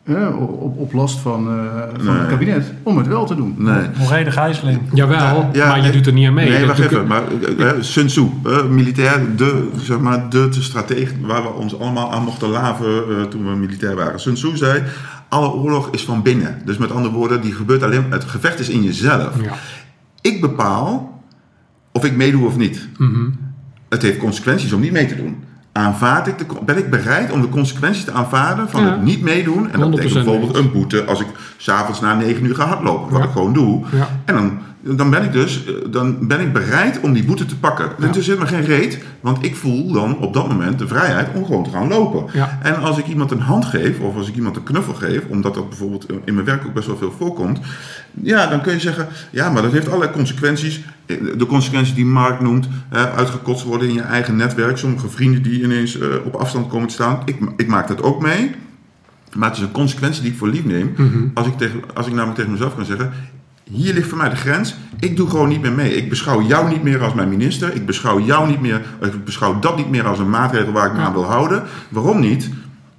eh, op, op last van, eh, van Nee. het kabinet om het wel te doen. Nee. Morele gijzeling. Jawel, Ja, maar je nee, doet er niet aan mee. Nee, Dat wacht even. ik- Maar, eh, eh, Sun Tzu, eh, militair, de, zeg maar, de, de stratege waar we ons allemaal aan mochten laven eh, toen we militair waren. Sun Tzu zei, alle oorlog is van binnen. Dus met andere woorden, die gebeurt alleen, het gevecht is in jezelf. Ja. Ik bepaal of ik meedoe of niet. Mhm. Het heeft consequenties om niet mee te doen. Aanvaard ik de, ben ik bereid om de consequenties te aanvaarden van Ja. het niet meedoen? En dat 100% betekent bijvoorbeeld een boete als ik s'avonds na 9 uur ga hardlopen, wat Ja. ik gewoon doe. Ja. En dan, dan ben ik dus eh, dan ben ik bereid om die boete te pakken. Ja. Het zit me geen reet, want ik voel dan op dat moment de vrijheid om gewoon te gaan lopen. Ja. En als ik iemand een hand geef, of als ik iemand een knuffel geef, omdat dat bijvoorbeeld in mijn werk ook best wel veel voorkomt, ja, dan kun je zeggen, ja, maar dat heeft allerlei consequenties. De consequenties die Mark noemt, uitgekotst worden in je eigen netwerk, sommige vrienden die ineens eh, op afstand komen te staan. Ik, ik maak dat ook mee. Maar het is een consequentie die ik voor lief neem. Mhm. Als, ik tegen, als ik namelijk tegen mezelf kan zeggen: hier ligt voor mij de grens. Ik doe gewoon niet meer mee. Ik beschouw jou niet meer als mijn minister. Ik beschouw jou niet meer. Ik beschouw dat niet meer als een maatregel waar ik me aan wil houden. Waarom niet?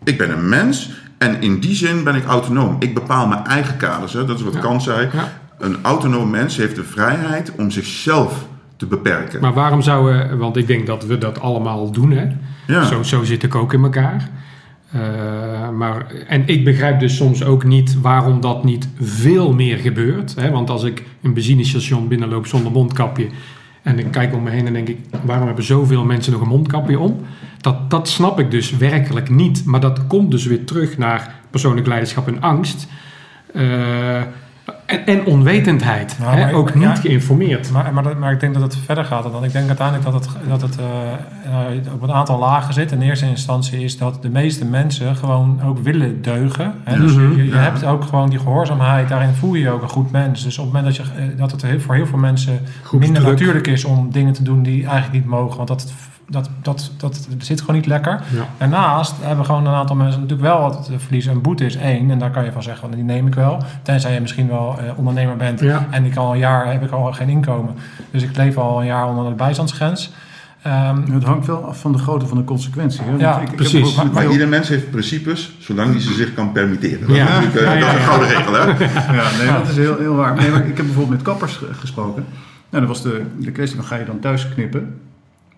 Ik ben een mens en in die zin ben ik autonoom. Ik bepaal mijn eigen kaders. Hè. Dat is wat Ja. Kant zei. Ja. Een autonoom mens heeft de vrijheid om zichzelf te beperken. Maar waarom zouden, want ik denk dat we dat allemaal doen, hè? ja. Zo, zo zit ik ook in elkaar. Eh, maar, en ik begrijp dus soms ook niet waarom dat niet veel meer gebeurt. Hè? Want als ik een benzinestation binnenloop zonder mondkapje en ik kijk om me heen en denk ik, waarom hebben zoveel mensen nog een mondkapje om? Dat, dat snap ik dus werkelijk niet. Maar dat komt dus weer terug naar persoonlijk leiderschap en angst. Eh, en, en onwetendheid. Nou, hè? Ook niet ja. geïnformeerd. Maar, maar, ik denk dat het verder gaat. Dan ik denk uiteindelijk dat het, dat het eh, eh, op een aantal lagen zit. In eerste instantie is dat de meeste mensen gewoon ook willen deugen. Hè? Dus je, je Ja. hebt ook gewoon die gehoorzaamheid. Daarin voel je je ook een goed mens. Dus op het moment dat, je, eh, dat het heel, voor heel veel mensen minder natuurlijk is om dingen te doen die eigenlijk niet mogen. Want dat, dat, dat, dat, zit gewoon niet lekker. Ja. Daarnaast hebben gewoon een aantal mensen natuurlijk wel wat te verliezen. Een boete is één. En daar kan je van zeggen, die neem ik wel. Tenzij je misschien wel eh, ondernemer bent. Ja. En ik al een jaar heb ik al geen inkomen. Dus ik leef al een jaar onder de bijstandsgrens. Ehm, Het hangt wel af van de grootte van de consequentie. Hè? Ja, ik- ik heb precies. Maar ieder mens heeft principes, zolang hij ze zich kan permitteren. Dat, Ja. is, natuurlijk, eh, Ja, ja, dat is een gouden regel, hè? Ja, nee, dat is heel, heel waar. Nee, maar ik heb bijvoorbeeld met kappers ge- gesproken. Nou, dan was de, de kwestie van ga je dan thuis knippen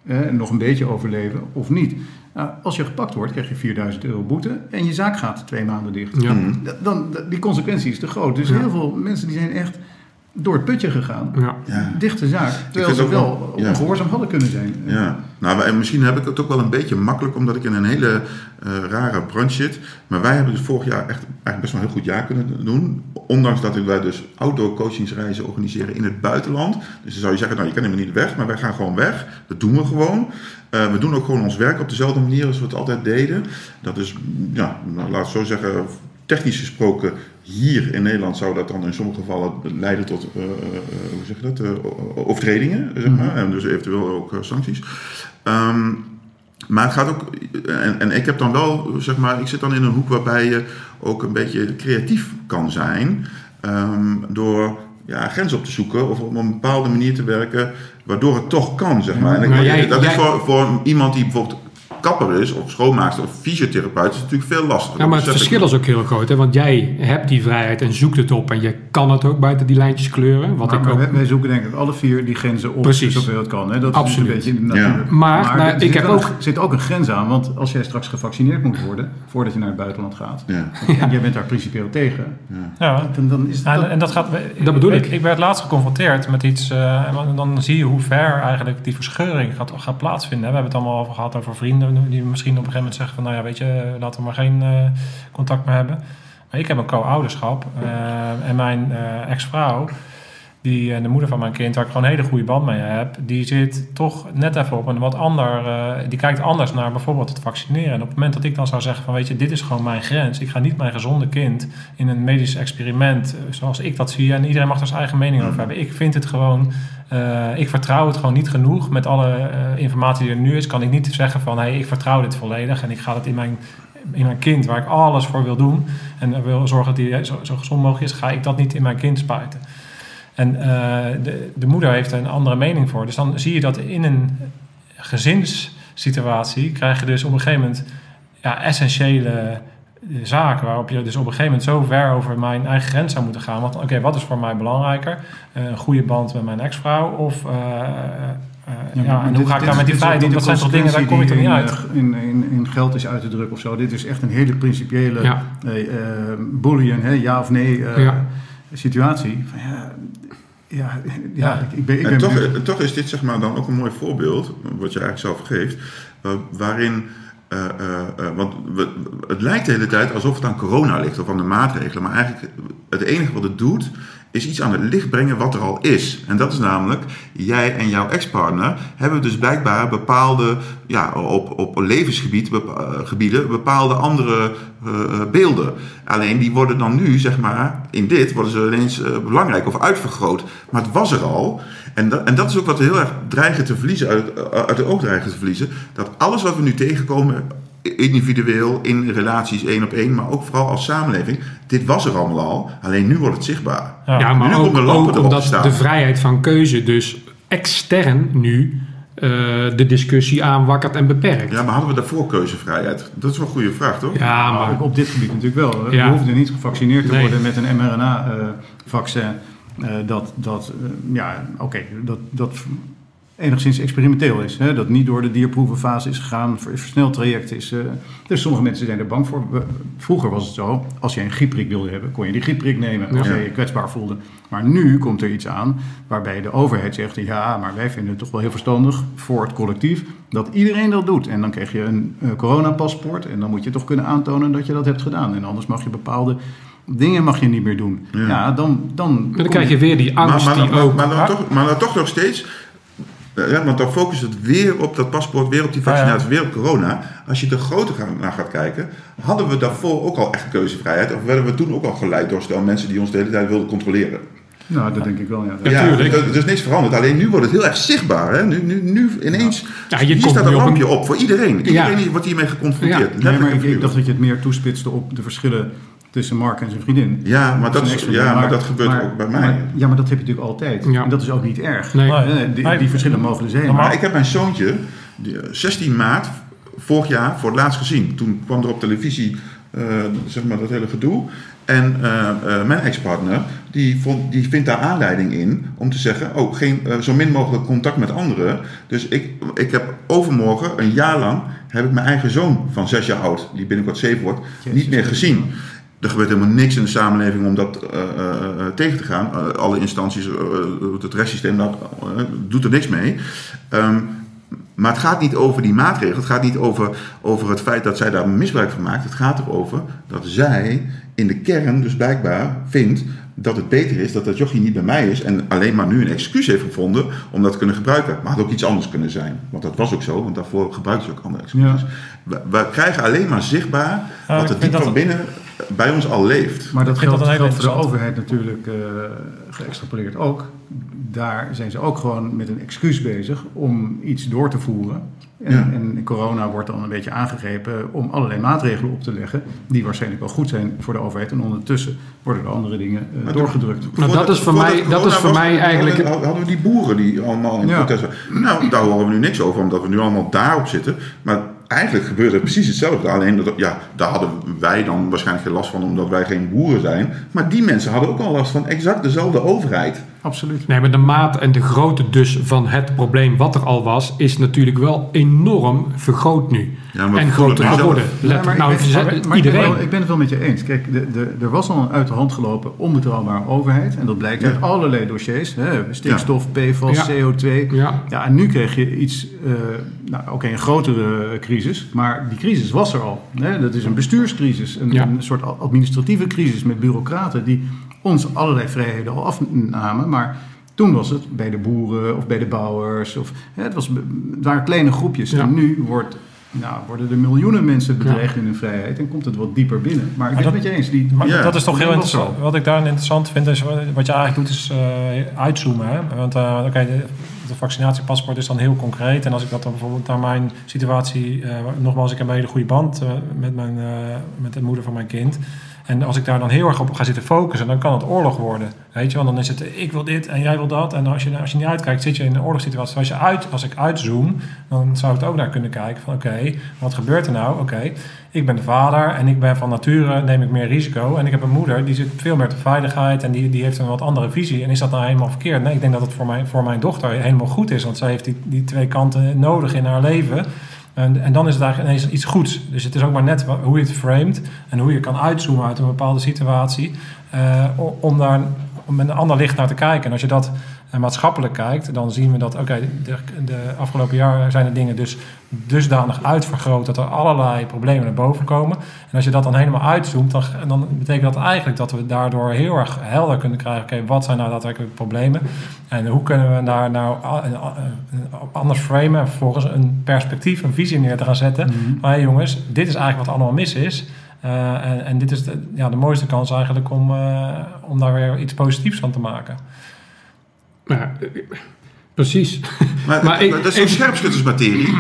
en nog een beetje overleven of niet. Nou, als je gepakt wordt, krijg je 4000 euro boete en je zaak gaat twee maanden dicht. Ja. Da- Dan, da- die consequentie is te groot. Dus Ja. heel veel mensen die zijn echt door het putje gegaan. Ja. Ja. Dichte zaak. Terwijl ze wel ja. ongehoorzaam hadden kunnen zijn. Ja, nou, en misschien heb ik het ook wel een beetje makkelijk, omdat ik in een hele eh, rare branche zit. Maar wij hebben dus vorig jaar echt eigenlijk best wel een heel goed jaar kunnen doen. Ondanks dat wij dus outdoor coachingsreizen organiseren in het buitenland. Dus dan zou je zeggen, nou je kan helemaal niet weg, maar wij gaan gewoon weg. Dat doen we gewoon. Eh, we doen ook gewoon ons werk op dezelfde manier als we het altijd deden. Dat is, ja, nou, laat ik zo zeggen, technisch gesproken, hier in Nederland zou dat dan in sommige gevallen leiden tot, eh, hoe zeg je dat, eh, overtredingen, zeg maar. En dus eventueel ook sancties. Ehm, maar het gaat ook, en, en ik heb dan wel, zeg maar, ik zit dan in een hoek waarbij je ook een beetje creatief kan zijn. ehm, door ja, grenzen op te zoeken of op een bepaalde manier te werken, waardoor het toch kan, zeg maar. En ik- Maar jij- dat is voor, voor iemand die bijvoorbeeld kapper is, of schoonmaakster, of fysiotherapeut, is het natuurlijk veel lastiger. Ja, maar het ik verschil is ook heel groot. Hè? Want jij hebt die vrijheid en zoekt het op. En je kan het ook buiten die lijntjes kleuren. Wat maar, ik maar ook... wij, wij zoeken denk ik alle vier die grenzen op, Precies. zoveel het kan. Hè? Dat Absoluut. is een beetje natuurlijk. Maar, nou, er ik zit heb ook- een- zit ook een grens aan, want als jij straks gevaccineerd moet worden, voordat je naar het buitenland gaat, Ja. en jij bent daar principieel tegen, Ja. dan, dan is het... Ja, dat- en, en dat gaat. Dat bedoel ik. Ik werd laatst geconfronteerd met iets. eh, en dan zie je hoe ver eigenlijk die verscheuring gaat, gaat plaatsvinden. We hebben het allemaal over gehad over vrienden die misschien op een gegeven moment zeggen van, nou ja, weet je, laten we maar geen eh, contact meer hebben. Maar ik heb een co-ouderschap eh, en mijn eh, ex-vrouw, die eh, de moeder van mijn kind, waar ik gewoon een hele goede band mee heb, die zit toch net even op een wat ander, eh, die kijkt anders naar bijvoorbeeld het vaccineren. En op het moment dat ik dan zou zeggen van, weet je, dit is gewoon mijn grens. Ik ga niet mijn gezonde kind in een medisch experiment, eh, zoals ik dat zie, en iedereen mag daar zijn eigen mening over hebben. Ik vind het gewoon, ik vertrouw het gewoon niet genoeg. Met alle informatie die er nu is, kan ik niet zeggen van, hey, ik vertrouw dit volledig en ik ga het in mijn in mijn kind, waar ik alles voor wil doen en wil zorgen dat hij zo, zo gezond mogelijk is, ga ik dat niet in mijn kind spuiten. En eh, de, de moeder heeft er een andere mening voor. Dus dan zie je dat in een gezinssituatie krijg je dus op een gegeven moment ja, essentiële eh, zaken waarop je dus op een gegeven moment zo ver over mijn eigen grens zou moeten gaan. Want oké, wat is voor mij belangrijker? Eh, een goede band met mijn ex-vrouw of... eh, eh, eh, ja, en dit- hoe ga ik daar met die feiten? niet Dat zijn toch dingen, daar kom je toch niet uit? In, in, in geld is uit te drukken of zo. Dit is echt een hele principiële Ja. boolean, hè, ja of nee eh, Ja. Situatie. Van, ja, ja, ja, Ja. Ik, ik ben, ik En ben toch, benieuwd. toch is dit zeg maar dan ook een mooi voorbeeld, wat je eigenlijk zelf geeft, waarin, eh, eh, eh, want we- het lijkt de hele tijd alsof het aan corona ligt of aan de maatregelen, maar eigenlijk het enige wat het doet, is iets aan het licht brengen wat er al is. En dat is namelijk, jij en jouw ex-partner hebben dus blijkbaar bepaalde, ja, op, op levensgebied, bepa- eh, bepaalde andere eh, eh, beelden. Alleen die worden dan nu, zeg maar, in dit worden ze ineens belangrijk of uitvergroot. Maar het was er al. En dat, en dat is ook wat we heel erg dreigen te verliezen, uit, uit de oog dreigen te verliezen. Dat alles wat we nu tegenkomen, individueel, in relaties één op één, maar ook vooral als samenleving, dit was er allemaal al. Alleen nu wordt het zichtbaar. Ja. Ja, maar Nu ook, de ook omdat staan. de vrijheid van keuze dus extern nu eh, de discussie aanwakkert en beperkt. Ja, maar hadden we daarvoor keuzevrijheid? Dat is wel een goede vraag, toch? Ja, Maar op, dit gebied natuurlijk wel. Ja. Je hoeft er niet gevaccineerd te Nee. worden met een mRNA-vaccin. eh, dat, dat eh, ja, oké, dat, dat enigszins experimenteel is. Hè? Dat niet door de dierproevenfase is gegaan, ver- versneld traject is. eh, dus sommige mensen zijn er bang voor. Vroeger was het zo, als je een griepprik wilde hebben, kon je die griepprik nemen als Ja. je je kwetsbaar voelde. Maar nu komt er iets aan waarbij de overheid zegt, ja, maar wij vinden het toch wel heel verstandig voor het collectief dat iedereen dat doet. En dan krijg je een eh, coronapaspoort en dan moet je toch kunnen aantonen dat je dat hebt gedaan. En anders mag je bepaalde dingen mag je niet meer doen. Ja. Ja, dan, dan, dan krijg je weer die angst maar, maar, die maar, ook... maar, dan toch, maar dan toch nog steeds. Eh, Ja, want dan focust het weer op dat paspoort, weer op die vaccinatie, weer op corona. Als je er groter gaan- naar gaat kijken, hadden we daarvoor ook al echt keuzevrijheid? Of werden we toen ook al geleid door stel mensen die ons de hele tijd wilden controleren? Nou, dat denk ik wel, ja. Ja, Ja, tuurlijk. er, er is niks veranderd. Alleen nu wordt het heel erg zichtbaar. Hè? Nu, nu, nu ineens. Ja, je hier komt staat een op lampje een- op voor iedereen. Iedereen Ja. wordt hiermee geconfronteerd. Nee, maar ik, ik dacht dat je het meer toespitste op de verschillen tussen Mark en zijn vriendin. Ja, maar dat, is, ja, maar dat gebeurt maar- ook bij mij. maar- ja, maar dat heb je natuurlijk altijd. Ja. En dat is ook niet erg. Nee. Nee. Die, die verschillen mogen er zijn. Maar ik heb mijn zoontje die, eh, 16 maart vorig jaar voor het laatst gezien. Toen kwam er op televisie eh, zeg maar dat hele gedoe. En eh, eh, mijn ex-partner die, vond, die vindt daar aanleiding in om te zeggen: Oh, geen, zo min mogelijk contact met anderen. Dus ik, ik heb overmorgen, een jaar lang, heb ik mijn eigen zoon van 6 jaar oud, die binnenkort 7 wordt, niet meer gezien. Er gebeurt helemaal niks in de samenleving om dat eh, eh, eh, tegen te gaan. Alle instanties, het rechtssysteem, dat doet er niks mee. Ehm, maar het gaat niet over die maatregelen. Het gaat niet over, over het feit dat zij daar misbruik van maakt. Het gaat erover dat zij in de kern dus blijkbaar vindt dat het beter is dat dat jochie niet bij mij is. En alleen maar nu een excuus heeft gevonden om dat te kunnen gebruiken. Maar het had ook iets anders kunnen zijn. Want dat was ook zo, want daarvoor gebruikte ze ook andere excuses. Ja. We, we krijgen alleen maar zichtbaar wat er diep van het- binnen bij ons al leeft. Maar dat geldt, dat geldt voor de overheid natuurlijk eh, geëxtrapoleerd ook. Daar zijn ze ook gewoon met een excuus bezig om iets door te voeren. En, Ja. en corona wordt dan een beetje aangegrepen om allerlei maatregelen op te leggen. Die waarschijnlijk wel goed zijn voor de overheid. En ondertussen worden er andere dingen eh, Maar doorgedrukt. Nou, dat is voor mij- dat is voor was, mij eigenlijk- Hadden, hadden we die boeren die allemaal in Ja. protest waren. Nou, daar horen we nu niks over, omdat we nu allemaal daarop zitten. Maar eigenlijk gebeurde precies hetzelfde. Alleen, dat, ja, daar hadden wij dan waarschijnlijk geen last van omdat wij geen boeren zijn. Maar die mensen hadden ook al last van exact dezelfde overheid. Absoluut. Nee, maar de maat en de grootte dus van het probleem wat er al was, is natuurlijk wel enorm vergroot nu. Ja, maar en groter geworden. Ja, maar nou, ik ben, ze- maar- maar ik ben iedereen. wel- ik ben het wel met je eens. Kijk, de, de, er was al een uit de hand gelopen onbetrouwbare overheid. En dat blijkt uit allerlei dossiers. Hè, stikstof, PFAS, Ja. CO2. Ja. Ja, en nu kreeg je iets, eh, nou oké, een grotere crisis. Maar die crisis was er al. Hè? Dat is een bestuurscrisis. Een, Ja. een soort administratieve crisis met bureaucraten die ons allerlei vrijheden al afnamen. Maar toen was het bij de boeren of bij de bouwers. Of, hè, het, was, het waren kleine groepjes. Ja. En nu wordt, nou, worden er miljoenen mensen bedreigd in hun vrijheid. En komt het wat dieper binnen. Maar ik ben het met je eens. Die, Maar Ja, dat is toch heel interessant. zo. Wat ik daar interessant vind, is wat wat je eigenlijk doet, is eh, uitzoomen. Hè? Want oké, de, de vaccinatiepaspoort is dan heel concreet. En als ik dat dan bijvoorbeeld naar mijn situatie... eh, nogmaals, ik heb een hele goede band eh, met, mijn, eh, met de moeder van mijn kind. En als ik daar dan heel erg op ga zitten focussen, dan kan het oorlog worden. Weet je, want dan is het ik wil dit en jij wil dat. En als je, als je niet uitkijkt, zit je in een oorlogssituatie. Als, je uit, als ik uitzoom, dan zou ik het ook naar kunnen kijken van oké, wat gebeurt er nou? Oké, ik ben de vader en ik ben van nature, neem ik meer risico. En ik heb een moeder, die zit veel meer de veiligheid en die, die heeft een wat andere visie. En is dat nou helemaal verkeerd? Nee, ik denk dat het voor mijn, voor mijn dochter helemaal goed is. Want zij heeft die, die twee kanten nodig in haar leven. En, en dan is het eigenlijk ineens iets goeds. Dus het is ook maar net hoe je het framet en hoe je kan uitzoomen uit een bepaalde situatie. eh, om daar om met een ander licht naar te kijken. En als je dat eh, maatschappelijk kijkt, dan zien we dat, oké, de, de afgelopen jaren zijn de dingen dus dusdanig uitvergroot dat er allerlei problemen naar boven komen. En als je dat dan helemaal uitzoomt, dan, dan betekent dat eigenlijk dat we daardoor heel erg helder kunnen krijgen, oké, wat zijn nou daadwerkelijk problemen? En hoe kunnen we daar nou a- een- anders framen en vervolgens een perspectief, een visie neer te gaan zetten. Van, hé jongens, dit is eigenlijk wat allemaal mis is. Eh, en, en dit is de, ja, de mooiste kans eigenlijk om, eh, om daar weer iets positiefs van te maken. Ja, precies. Maar, Maar ik- dat is zo'n even- scherpschuttersmaterie.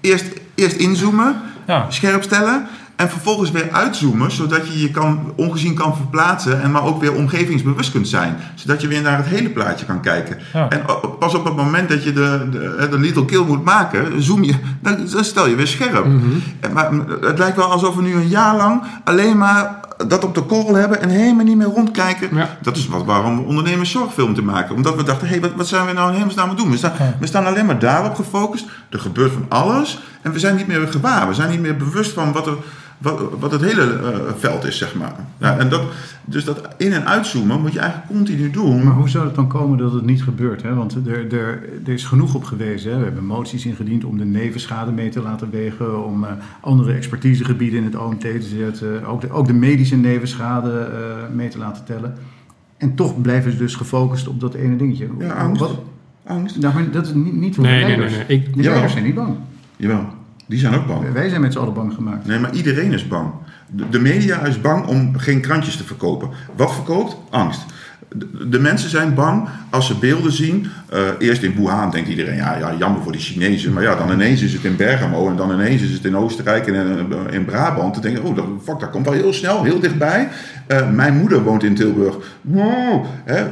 Eerst, eerst inzoomen, Ja, scherp stellen en vervolgens weer uitzoomen, zodat je je kan, ongezien kan verplaatsen en maar ook weer omgevingsbewust kunt zijn. Zodat je weer naar het hele plaatje kan kijken. Ja. En pas op het moment dat je de, de, de little kill moet maken, zoom je, dan, dan stel je weer scherp. En Maar het lijkt wel alsof we nu een jaar lang alleen maar dat op de korrel hebben en helemaal niet meer rondkijken. Ja. Dat is wat, waarom we ondernemers zorgfilm te maken. Omdat we dachten, hé, hey, wat, wat zijn we nou in hemelsnaam aan het doen? We staan, Ja. we staan alleen maar daarop gefocust. Er gebeurt van alles. En we zijn niet meer gewaar. We zijn niet meer bewust van wat, er, wat, wat het hele eh, veld is, zeg maar. Ja, en dat, dus dat in- en uitzoomen moet je eigenlijk continu doen. Maar hoe zou het dan komen dat het niet gebeurt? Hè? Want er, er, er is genoeg op gewezen. Hè? We hebben moties ingediend om de nevenschade mee te laten wegen, om eh, andere expertisegebieden in het OMT te zetten, ook de, ook de medische nevenschade eh, mee te laten tellen. En toch blijven ze dus gefocust op dat ene dingetje. Ja, angst. Wat? Angst. Nou, maar dat is niet, niet voor Nee, de leiders. nee, nee. Ik- De Jawel. leiders zijn niet bang. Jawel, die zijn ook bang. Wij zijn met z'n allen bang gemaakt. Nee, maar iedereen is bang. De, de media is bang om geen krantjes te verkopen. Wat verkoopt? Angst. De, de mensen zijn bang als ze beelden zien. Eh, eerst in Wuhan denkt iedereen, ja, ja, jammer voor die Chinezen. Maar ja, dan ineens is het in Bergamo en dan ineens is het in Oostenrijk en in, in Brabant. Dan denk je, oh, dat, fuck, dat komt wel heel snel, heel dichtbij. Eh, mijn moeder woont in Tilburg. Wow, hè,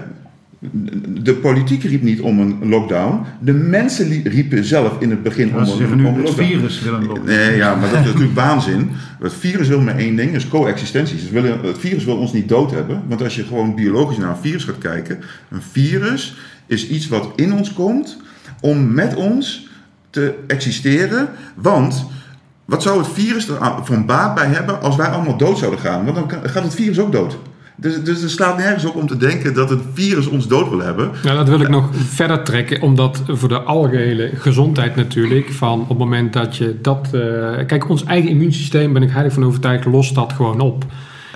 de politiek riep niet om een lockdown. De mensen riepen zelf in het begin om een, zeggen om nu, het virus wil een lockdown. Nee, ja, maar dat is natuurlijk waanzin. Het virus wil maar één ding, is coexistentie. Willen, het virus wil ons niet dood hebben. Want als je gewoon biologisch naar een virus gaat kijken... een virus is iets wat in ons komt om met ons te existeren. Want wat zou het virus er een baat bij hebben als wij allemaal dood zouden gaan? Want dan gaat het virus ook dood. Dus, dus er slaat nergens op om te denken dat het virus ons dood wil hebben. Nou, dat wil ik nog verder trekken, omdat voor de algehele gezondheid natuurlijk, van op het moment dat je dat... eh, kijk, ons eigen immuunsysteem, ben ik heilig van overtuigd, lost dat gewoon op.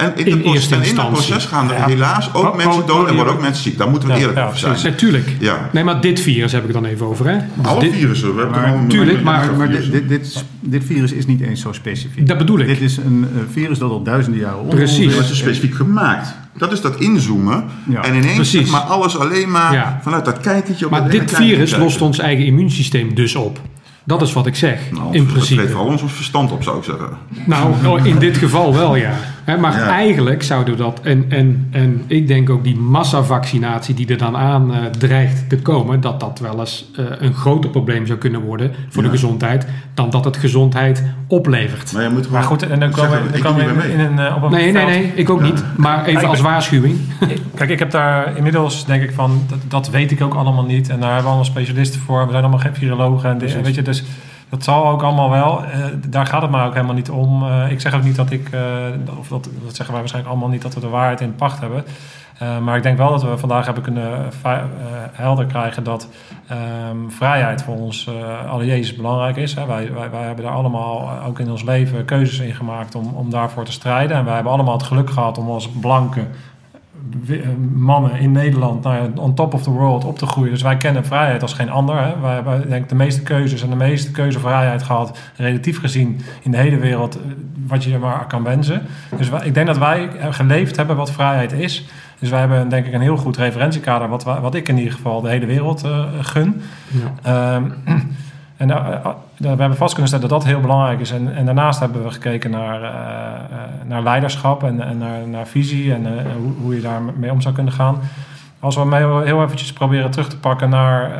En in, In het proces, eerste en in dat instantie. proces gaan er Ja. helaas ook Oh, mensen oh, dood en oh, worden ja. ook mensen ziek. Daar moeten we Ja, eerlijk ja, over zijn. precies. Natuurlijk. Ja. Nee, maar dit virus heb ik het dan even over, hè? Dus Alle dit- virussen. We hebben Maar, er gewoon tuurlijk, maar, maar, maar dit, dit, dit, dit virus is niet eens zo specifiek. Dat bedoel ik. Dit is een eh, virus dat al duizenden jaren onder Precies. Dat is. specifiek gemaakt. Dat is dat inzoomen. Ja, en ineens zeg maar alles alleen maar Ja. vanuit dat kijkertje. op Maar dat dit virus lost ons eigen immuunsysteem dus op. Dat is wat ik zeg, Nou, in Dat principe. vooral ons verstand op, zou ik zeggen. Nou, in dit geval wel, ja. Hè, maar Ja. eigenlijk zouden we dat, en, en, en ik denk ook die massavaccinatie die er dan aan eh, dreigt te komen, dat dat wel eens eh, een groter probleem zou kunnen worden voor de gezondheid, dan dat het gezondheid oplevert. Maar je moet gewoon Maar goed, en dan komen we, dan in, mee. in een, op een Nee, nee, veld- nee, ik ook niet. Maar even als waarschuwing. Kijk, ik heb daar inmiddels denk ik van, dat, dat weet ik ook allemaal niet. En daar hebben we allemaal specialisten voor. We zijn allemaal geen virologen. En dit- Precies. weet je, dus dat zal ook allemaal wel. Eh, daar gaat het maar ook helemaal niet om. Eh, ik zeg ook niet dat ik, eh, of dat, dat zeggen wij waarschijnlijk allemaal niet, dat we de waarheid in pacht hebben. Maar ik denk wel dat we vandaag hebben kunnen helder krijgen dat ehm, vrijheid voor ons alle Jezus belangrijk is. Hè. Wij, wij, wij hebben daar allemaal ook in ons leven keuzes in gemaakt om, om daarvoor te strijden. En wij hebben allemaal het geluk gehad om als blanke wi- eh, mannen in Nederland nou ja, on top of the world op te groeien. Dus wij kennen vrijheid als geen ander. Hè. Wij hebben denk ik de meeste keuzes en de meeste keuzevrijheid gehad, relatief gezien in de hele wereld, eh, wat je maar kan wensen. Dus wij- ik denk dat wij eh, geleefd hebben wat vrijheid is. Dus wij hebben denk ik een heel goed referentiekader, wat, wa- wat ik in ieder geval de hele wereld eh, gun. Ja. Ehm, en eh, eh, we hebben vast kunnen stellen dat dat heel belangrijk is. En, en daarnaast hebben we gekeken naar, eh, eh, naar leiderschap en, en naar, naar visie en hoe, hoe je daarmee om zou kunnen gaan. Als we heel, eventjes proberen terug te pakken naar,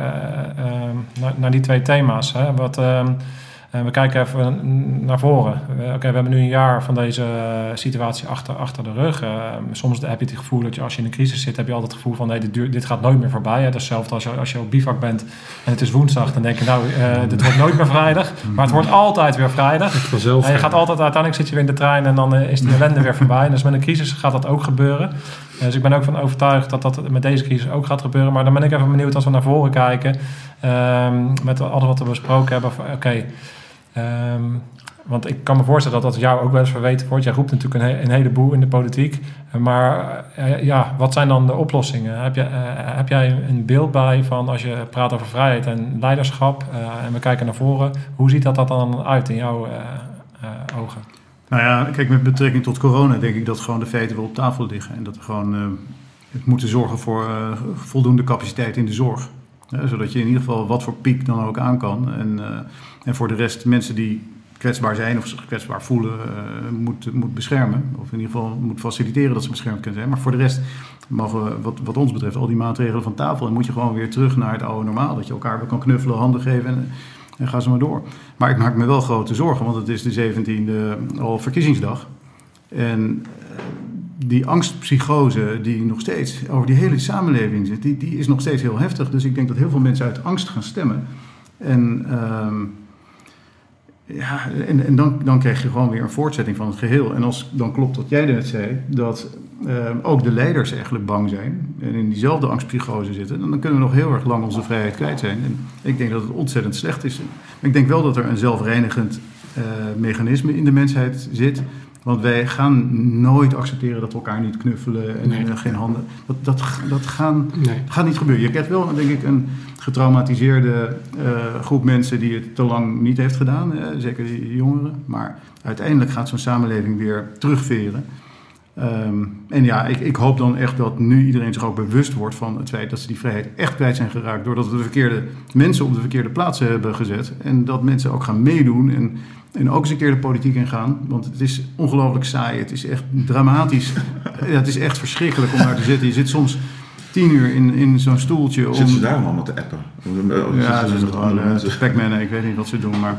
ehm, naar, naar die twee thema's. Hè, wat, ehm, eh, we kijken even naar voren. Oké, we hebben nu een jaar van deze eh, situatie achter, achter de rug. Eh, soms heb je het gevoel dat je als je in een crisis zit, heb je altijd het gevoel van nee, dit, duurt- dit gaat nooit meer voorbij. Hè. Dat is hetzelfde als je, als je op bivak bent en het is woensdag, dan denk je nou, eh, dit wordt nooit meer vrijdag. Maar het wordt altijd weer vrijdag. Vanzelf. En je gaat altijd, uiteindelijk zit je weer in de trein en dan eh, is die ellende weer voorbij. En dus met een crisis gaat dat ook gebeuren. Dus ik ben ook van overtuigd dat dat met deze crisis ook gaat gebeuren. Maar dan ben ik even benieuwd als we naar voren kijken. ehm, met alles wat we besproken hebben. Oké, ehm, want ik kan me voorstellen dat dat jou ook wel eens verweten wordt. Jij roept natuurlijk een, he- een heleboel in de politiek. Eh, Maar eh, ja, wat zijn dan de oplossingen? Heb, je, eh, heb jij een beeld bij van als je praat over vrijheid en leiderschap eh, en we kijken naar voren, hoe ziet dat, dat dan uit in jouw eh, eh, ogen? Nou ja, kijk, met betrekking tot corona denk ik dat gewoon de feiten wel op tafel liggen. En dat we gewoon eh, het moeten zorgen voor eh, voldoende capaciteit in de zorg. Zodat je in ieder geval wat voor piek dan ook aan kan. En, eh, en voor de rest mensen die kwetsbaar zijn of zich kwetsbaar voelen, eh, moet, moet beschermen. Of in ieder geval moet faciliteren dat ze beschermd kunnen zijn. Maar voor de rest mogen wat, wat ons betreft, al die maatregelen van tafel. En moet je gewoon weer terug naar het oude normaal. Dat je elkaar weer kan knuffelen, handen geven en, en ga ze maar door. Maar ik maak me wel grote zorgen, want het is de 17e al verkiezingsdag. En eh, die angstpsychose die nog steeds over die hele samenleving zit, die, die is nog steeds heel heftig. Dus ik denk dat heel veel mensen uit angst gaan stemmen. En, ehm, ja, en, dan, dan krijg je gewoon weer een voortzetting van het geheel. En als dan klopt wat jij net zei, dat ehm, ook de leiders eigenlijk bang zijn en in diezelfde angstpsychose zitten, dan kunnen we nog heel erg lang onze vrijheid kwijt zijn. En ik denk dat het ontzettend slecht is. Maar ik denk wel dat er een zelfreinigend eh, mechanisme in de mensheid zit. Want wij gaan nooit accepteren dat we elkaar niet knuffelen en Nee. eh, geen handen. Dat, dat, dat gaan, Nee. gaat niet gebeuren. Je kent wel, denk ik, een getraumatiseerde eh, groep mensen die het te lang niet heeft gedaan. zeker die jongeren. Maar uiteindelijk gaat zo'n samenleving weer terugveren. Ehm, en ja, ik, ik hoop dan echt dat nu iedereen zich ook bewust wordt van het feit dat ze die vrijheid echt kwijt zijn geraakt. Doordat we de verkeerde mensen op de verkeerde plaatsen hebben gezet. En dat mensen ook gaan meedoen en, en ook eens een keer de politiek ingaan. Want het is ongelooflijk saai. Het is echt dramatisch. Ja, het is echt verschrikkelijk om daar te zitten. Je zit soms tien uur in, in zo'n stoeltje. Om, Zitten ze daarom allemaal te appen? Ja, ze zijn gewoon uh, mensen? Pac-Man, ik weet niet wat ze doen, maar...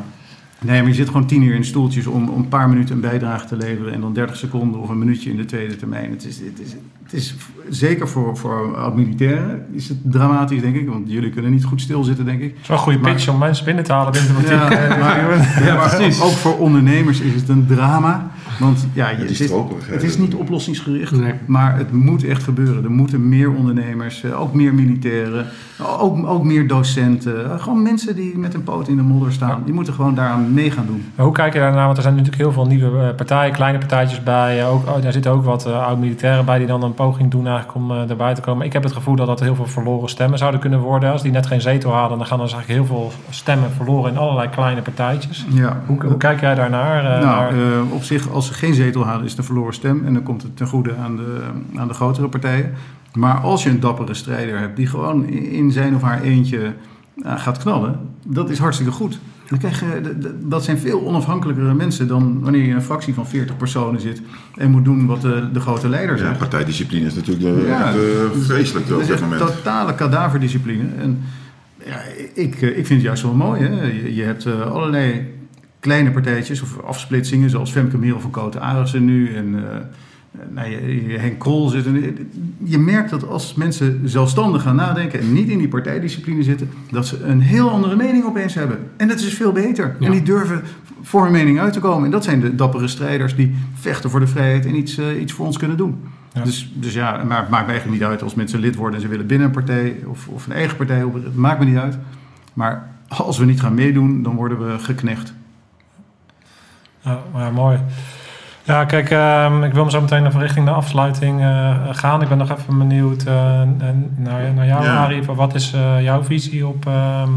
Nee, maar je zit gewoon tien uur in stoeltjes om, om een paar minuten een bijdrage te leveren... en dan 30 seconden of een minuutje in de tweede termijn. Het is, het is, het is zeker voor, voor oud-militairen is het dramatisch, denk ik. Want jullie kunnen niet goed stilzitten, denk ik. Het is wel een goede Maar- pitch om mensen binnen te halen binnen de. Ja, maar, ja, maar precies. ook voor ondernemers is het een drama. Want ja, het, is, hè. het is niet oplossingsgericht, Nee. maar het moet echt gebeuren. Er moeten meer ondernemers, eh, ook meer militairen, ook, ook meer docenten. eh, Gewoon mensen die met een poot in de modder staan. Die moeten gewoon daaraan mee gaan doen. Maar hoe kijk je daarnaar? Want er zijn natuurlijk heel veel nieuwe eh, partijen, kleine partijtjes bij. Ook, oh, daar zitten ook wat oud-militairen bij die dan een poging doen eigenlijk om erbij te komen. Ik heb het gevoel dat dat heel veel verloren stemmen zouden kunnen worden. Als die net geen zetel hadden, dan gaan er dus eigenlijk heel veel stemmen verloren in allerlei kleine partijtjes. Ja. Hoe, hoe kijk jij daarnaar? eh, Nou, naar- eh, op zich, als ze geen zetel halen, is het een verloren stem. En dan komt het ten goede aan de, aan de grotere partijen. Maar als je een dappere strijder hebt die gewoon in zijn of haar eentje eh, gaat knallen, dat is hartstikke goed. Dan krijg je, dat zijn veel onafhankelijkere mensen dan wanneer je in een fractie van 40 personen zit en moet doen wat de, de grote leider Ja, zegt. partijdiscipline is natuurlijk eh, Ja, eh, vreselijk Dat op dit moment. totale kadaverdiscipline. En ja, ik, eh, ik vind het juist wel mooi. Hè? Je, je hebt allerlei kleine partijtjes of afsplitsingen, zoals Femke Merel van Koten Arissen nu en eh, nou, Henk Krol zit. En, je merkt dat als mensen zelfstandig gaan nadenken en niet in die partijdiscipline zitten, dat ze een heel andere mening opeens hebben. En dat is veel beter. Ja. En die durven voor hun mening uit te komen. En dat zijn de dappere strijders die vechten voor de vrijheid en iets, eh, iets voor ons kunnen doen. Ja. Dus, dus ja, maar het maakt me eigenlijk niet uit als mensen lid worden en ze willen binnen een partij of, of een eigen partij. op- Het maakt me niet uit. Maar als we niet gaan meedoen, dan worden we geknecht. Ja, mooi. Ja, kijk, ehm, ik wil zo meteen even richting de afsluiting eh, gaan. Ik ben nog even benieuwd eh, naar jou, Ja. Arie. Wat is eh, jouw visie op, ehm,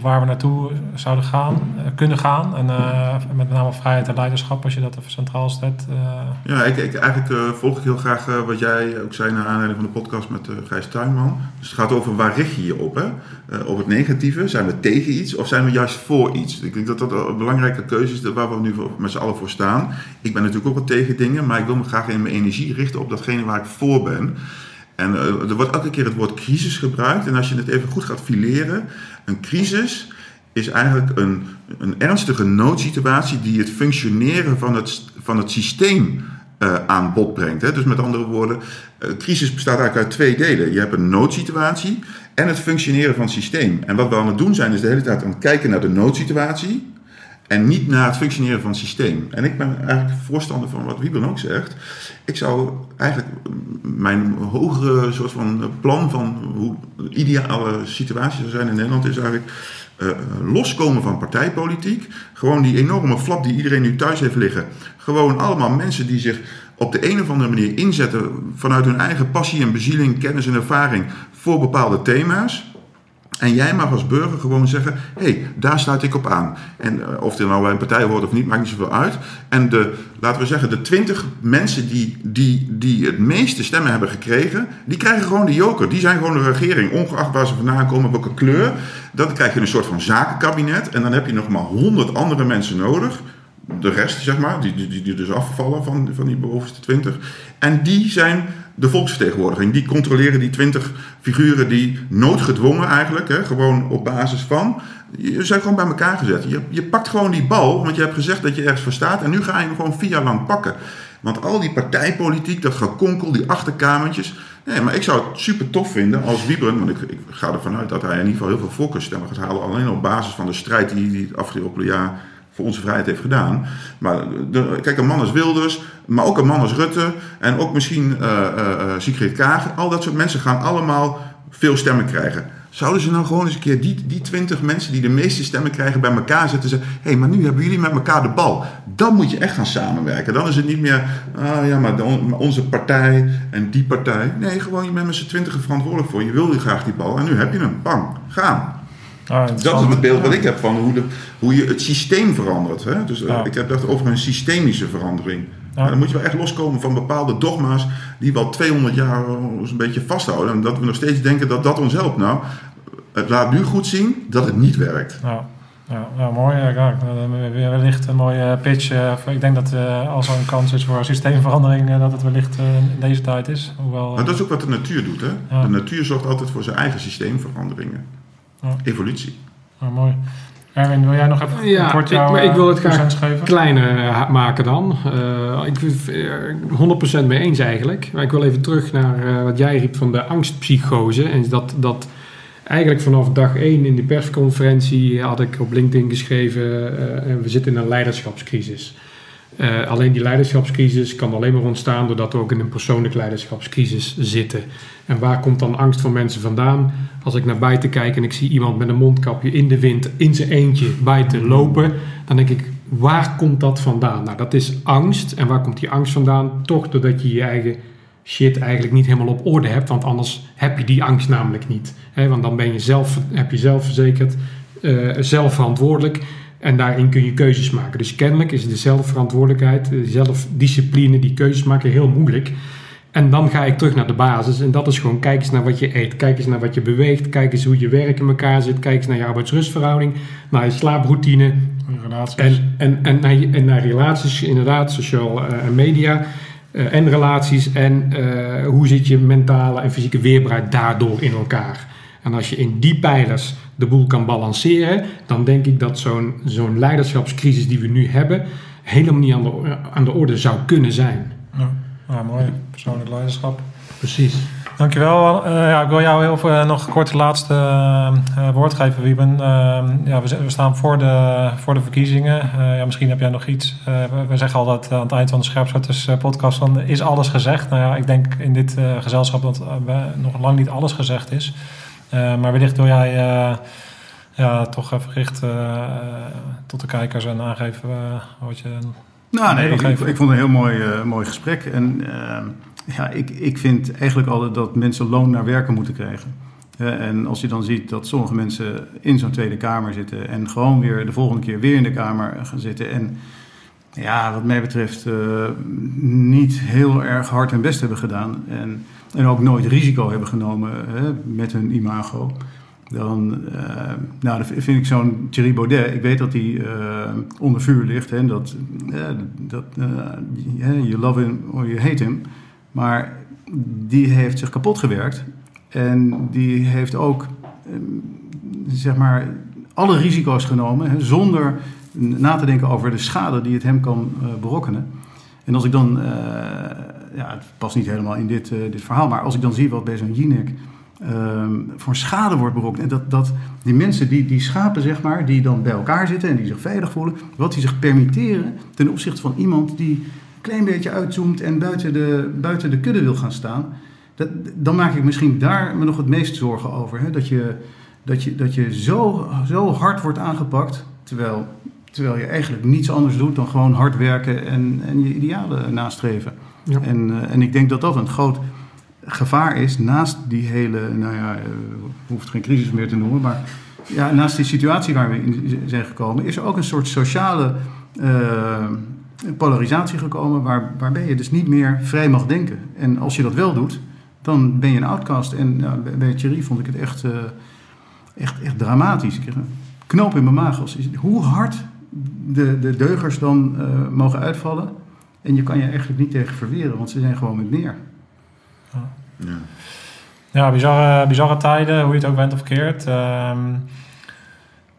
waar we naartoe zouden gaan, eh, kunnen gaan? En eh, met name vrijheid en leiderschap, als je dat even centraal eh. Ja, ik, ik, eigenlijk eh, volg ik heel graag eh, wat jij ook zei naar aanleiding van de podcast met eh Gijs Tuinman. Dus het gaat over waar richt je je op? Hè? Eh, op het negatieve, zijn we tegen iets of zijn we juist voor iets? Ik denk dat dat een belangrijke keuze is waar we nu met z'n allen voor staan. Ik ben natuurlijk ook wel tegen dingen, maar ik wil me graag in mijn energie richten op datgene waar ik voor ben. En eh, er wordt elke keer het woord crisis gebruikt. En als je het even goed gaat fileren, een crisis is eigenlijk een, een ernstige noodsituatie die het functioneren van het, van het systeem eh, aan bod brengt. Hè. Dus met andere woorden, eh, crisis bestaat eigenlijk uit twee delen. Je hebt een noodsituatie en het functioneren van het systeem. En wat we aan het doen zijn, is de hele tijd aan het kijken naar de noodsituatie en niet naar het functioneren van het systeem. En ik ben eigenlijk voorstander van wat Wieben ook zegt. Ik zou eigenlijk mijn hogere soort van plan van hoe de ideale situatie zou zijn in Nederland is eigenlijk eh, loskomen van partijpolitiek. Gewoon die enorme flap die iedereen nu thuis heeft liggen. Gewoon allemaal mensen die zich op de een of andere manier inzetten vanuit hun eigen passie en bezieling, kennis en ervaring voor bepaalde thema's. En jij mag als burger gewoon zeggen: hé, hey, daar sluit ik op aan. En eh, of er nou bij een partij hoort of niet, maakt niet zoveel uit. En de, laten we zeggen, de twintig mensen die, die, die het meeste stemmen hebben gekregen, die krijgen gewoon de joker. Die zijn gewoon de regering, ongeacht waar ze vandaan komen, welke kleur. Dan krijg je een soort van zakenkabinet. En dan heb je nog maar honderd andere mensen nodig. De rest, zeg maar, die, die, die dus afvallen van, van die bovenste twintig. En die zijn de volksvertegenwoordiging. Die controleren die twintig figuren die noodgedwongen eigenlijk, hè, gewoon op basis van, je zijn gewoon bij elkaar gezet. Je, je pakt gewoon die bal, want je hebt gezegd dat je ergens voor staat en nu ga je hem gewoon vier jaar lang pakken. Want al die partijpolitiek, dat gekonkel, die achterkamertjes. Nee, maar ik zou het super tof vinden als Wiebren, want ik, ik ga ervan uit dat hij in ieder geval heel veel voorkeurstemmen gaat halen. Alleen op basis van de strijd die hij het afgelopen jaar voor onze vrijheid heeft gedaan. Maar de, kijk, een man als Wilders, maar ook een man als Rutte en ook misschien eh, eh, Sigrid Kaag. Al dat soort mensen gaan allemaal veel stemmen krijgen. Zouden ze nou gewoon eens een keer die, die 20 mensen die de meeste stemmen krijgen bij elkaar zetten en zeggen: hé, hey, maar nu hebben jullie met elkaar de bal. Dan moet je echt gaan samenwerken. Dan is het niet meer, ah ja, maar onze partij en die partij. Nee, gewoon je bent met z'n twintigen verantwoordelijk voor. Je wilde graag die bal en nu heb je hem. Bang, gaan. Ah, Dat is het beeld wat ik heb van hoe, de, hoe je het systeem verandert. Hè? Dus eh, Ja. ik heb het over een systemische verandering. Dan moet je wel echt loskomen van bepaalde dogma's die we al 200 jaar ons een beetje vasthouden. En dat we nog steeds denken dat dat ons helpt. Nou, het laat nu goed zien dat het niet werkt. Ja, ja, ja mooi. Ja, eh, weer wellicht een mooie pitch. eh, voor- ik denk dat eh, als er een kans is voor systeemverandering, dat het wellicht in deze tijd is. Hoewel, Maar dat is ook wat de natuur doet. Hè? Ja. De natuur zorgt altijd voor zijn eigen systeemveranderingen. Evolutie. oh, mooi. Erwin, wil jij nog even Ja, kort ik- jouw maar ik wil het eh, graag geven? kleiner eh, maken dan. Eh, ik ben het er 100% mee eens eigenlijk. Maar ik wil even terug naar eh, wat jij riep van de angstpsychose. En dat, dat eigenlijk vanaf dag 1 in die persconferentie had ik op LinkedIn geschreven... eh, en we zitten in een leiderschapscrisis. Eh, alleen die leiderschapscrisis kan alleen maar ontstaan doordat we ook in een persoonlijke leiderschapscrisis zitten. En waar komt dan angst van mensen vandaan? Als ik naar buiten kijk en ik zie iemand met een mondkapje in de wind in zijn eentje buiten lopen, dan denk ik, waar komt dat vandaan? Nou, dat is angst. En waar komt die angst vandaan? Toch doordat je je eigen shit eigenlijk niet helemaal op orde hebt, want anders heb je die angst namelijk niet. Want dan ben je zelf, heb je zelf verzekerd, eh, zelf verantwoordelijk. En daarin kun je keuzes maken. Dus kennelijk is de zelfverantwoordelijkheid, de zelfdiscipline, die keuzes maken heel moeilijk. En dan ga ik terug naar de basis. En dat is gewoon kijk eens naar wat je eet. Kijk eens naar wat je beweegt. Kijk eens hoe je werk in elkaar zit. Kijk eens naar je arbeidsrustverhouding. Naar je slaaproutine. Relaties. En, en, en, naar, en naar relaties, inderdaad, sociaal eh, en media. eh, en relaties. En eh, hoe zit je mentale en fysieke weerbaarheid daardoor in elkaar. En als je in die pijlers de boel kan balanceren. Dan denk ik dat zo'n zo'n leiderschapscrisis die we nu hebben. helemaal niet aan de, aan de orde zou kunnen zijn. Ja, mooi. Persoonlijk leiderschap. Precies. Dankjewel. Eh ja, ik wil jou heel veel, eh, nog kort het laatste eh, woord geven, Wieben. Eh, ja, we, staan voor de, voor de verkiezingen. Ja, misschien heb jij nog iets. We, zeggen altijd aan het eind van de Scherpschutters podcast van is alles gezegd? Nou ja, ik denk in dit gezelschap dat we nog lang niet alles gezegd is. Eh, maar wellicht wil jij eh, ja, toch even gericht eh, tot de kijkers en aangeven wat je... Nou, nee, ik, vond het een heel mooi, mooi gesprek. En ehm, ja, ik, ik vind eigenlijk altijd dat mensen loon naar werken moeten krijgen. En als je dan ziet dat sommige mensen in zo'n Tweede Kamer zitten en gewoon weer de volgende keer weer in de Kamer gaan zitten. En ja, wat mij betreft niet heel erg hard hun best hebben gedaan. En, en ook nooit risico hebben genomen hè, met hun imago. Dan, eh, nou, vind ik zo'n Thierry Baudet, ik weet dat hij eh, onder vuur ligt. Hè, dat, eh, dat you love him or you hate him. Maar die heeft zich kapot gewerkt. En die heeft ook, zeg maar, alle risico's genomen. Hè, zonder na te denken over de schade die het hem kan berokkenen. En als ik dan, ja, het past niet helemaal in dit, eh, dit verhaal, maar als ik dan zie wat bij zo'n Jinek ehm, voor schade wordt berokkend. En dat, dat die mensen, die, die schapen zeg maar, die dan bij elkaar zitten en die zich veilig voelen, wat die zich permitteren ten opzichte van iemand die een klein beetje uitzoomt en buiten de, buiten de kudde wil gaan staan. Dat, dan maak ik misschien daar me nog het meest zorgen over. Hè? Dat je, dat je, dat je zo, zo hard wordt aangepakt, terwijl, terwijl je eigenlijk niets anders doet dan gewoon hard werken en, en je idealen nastreven. Ja. En, eh, en ik denk dat dat een groot gevaar is naast die hele, nou ja, eh, hoeven het geen crisis meer te noemen, maar ja, naast die situatie waar we in zijn gekomen, is er ook een soort sociale eh, polarisatie gekomen waar, waarbij je dus niet meer vrij mag denken. En als je dat wel doet, dan ben je een outcast. En nou, bij- Thierry vond ik het echt, echt, echt dramatisch. Ik kreeg een knoop in mijn maag. Als, hoe hard de, de deugers dan mogen uitvallen. En je kan je eigenlijk niet tegen verweren, want ze zijn gewoon met neer. Ja. Ja, bizarre, bizarre tijden, hoe je het ook bent of keert. Ehm,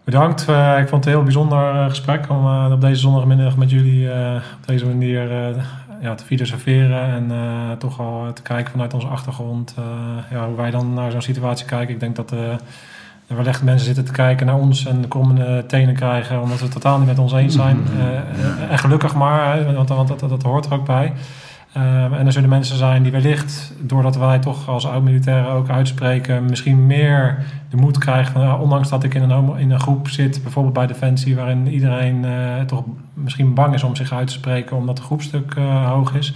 bedankt. Eh, ik vond het een heel bijzonder eh, gesprek om eh, op deze zondagmiddag met jullie eh, op deze manier eh, ja, te filosoferen. En eh, toch al te kijken vanuit onze achtergrond eh, ja, hoe wij dan naar zo'n situatie kijken. Ik denk dat er wellicht mensen zitten te kijken naar ons en de komende tenen krijgen omdat we het totaal niet met ons eens zijn. Eh, eh, en gelukkig maar, want, want dat, dat, dat hoort er ook bij. Ehm, en er zullen mensen zijn die wellicht, doordat wij toch als oud-militairen ook uitspreken, misschien meer de moed krijgen van, ja, ondanks dat ik in een, in een groep zit, bijvoorbeeld bij Defensie, waarin iedereen eh, toch misschien bang is om zich uit te spreken omdat het groepstuk eh, hoog is,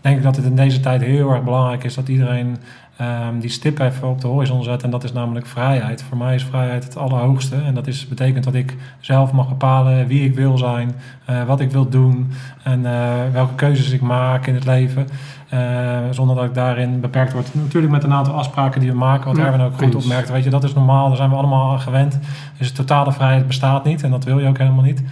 denk ik dat het in deze tijd heel erg belangrijk is dat iedereen ehm, die stip even op de horizon zet. En dat is namelijk vrijheid. Voor mij is vrijheid het allerhoogste. En dat is, betekent dat ik zelf mag bepalen wie ik wil zijn, eh, wat ik wil doen en eh, welke keuzes ik maak in het leven. Eh, zonder dat ik daarin beperkt word. Natuurlijk met een aantal afspraken die we maken, wat Ja, Erwin ook goed opmerkt. Weet je, dat is normaal, daar zijn we allemaal aan gewend. Dus totale vrijheid bestaat niet en dat wil je ook helemaal niet.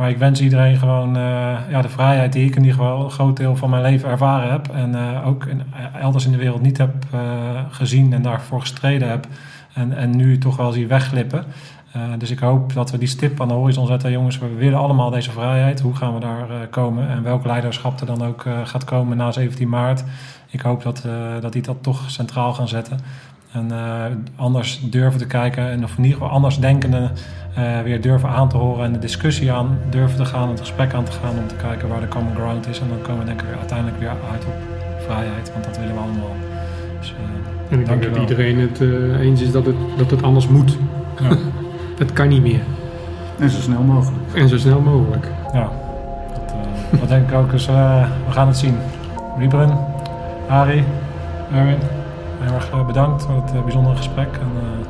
Maar ik wens iedereen gewoon eh, ja, de vrijheid die ik in ieder geval een groot deel van mijn leven ervaren heb. En eh, ook in, elders in de wereld niet heb eh, gezien en daarvoor gestreden heb. En, en nu toch wel zie wegglippen. Eh, dus ik hoop dat we die stip aan de horizon zetten. Jongens, we willen allemaal deze vrijheid. Hoe gaan we daar eh, komen? En welk leiderschap er dan ook eh, gaat komen na 17 maart. Ik hoop dat, eh, dat die dat toch centraal gaan zetten. En eh, anders durven te kijken. En of in ieder geval anders denkenden eh, weer durven aan te horen. En de discussie aan durven te gaan. En het gesprek aan te gaan. Om te kijken waar de common ground is. En dan komen we denk ik weer uiteindelijk weer uit op vrijheid. Want dat willen we allemaal. Dus, eh, En ik denk dat iedereen het eh, eens is dat het, dat het anders moet. Ja. het kan niet meer. En zo snel mogelijk. En zo snel mogelijk. Ja, dat, eh, dat denk ik ook. Dus we gaan het zien. Wiebren, Arie, Erwin, heel erg eh, bedankt voor het eh, bijzondere gesprek. En, eh,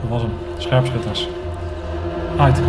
dat was hem. Scherpschutters. Uit.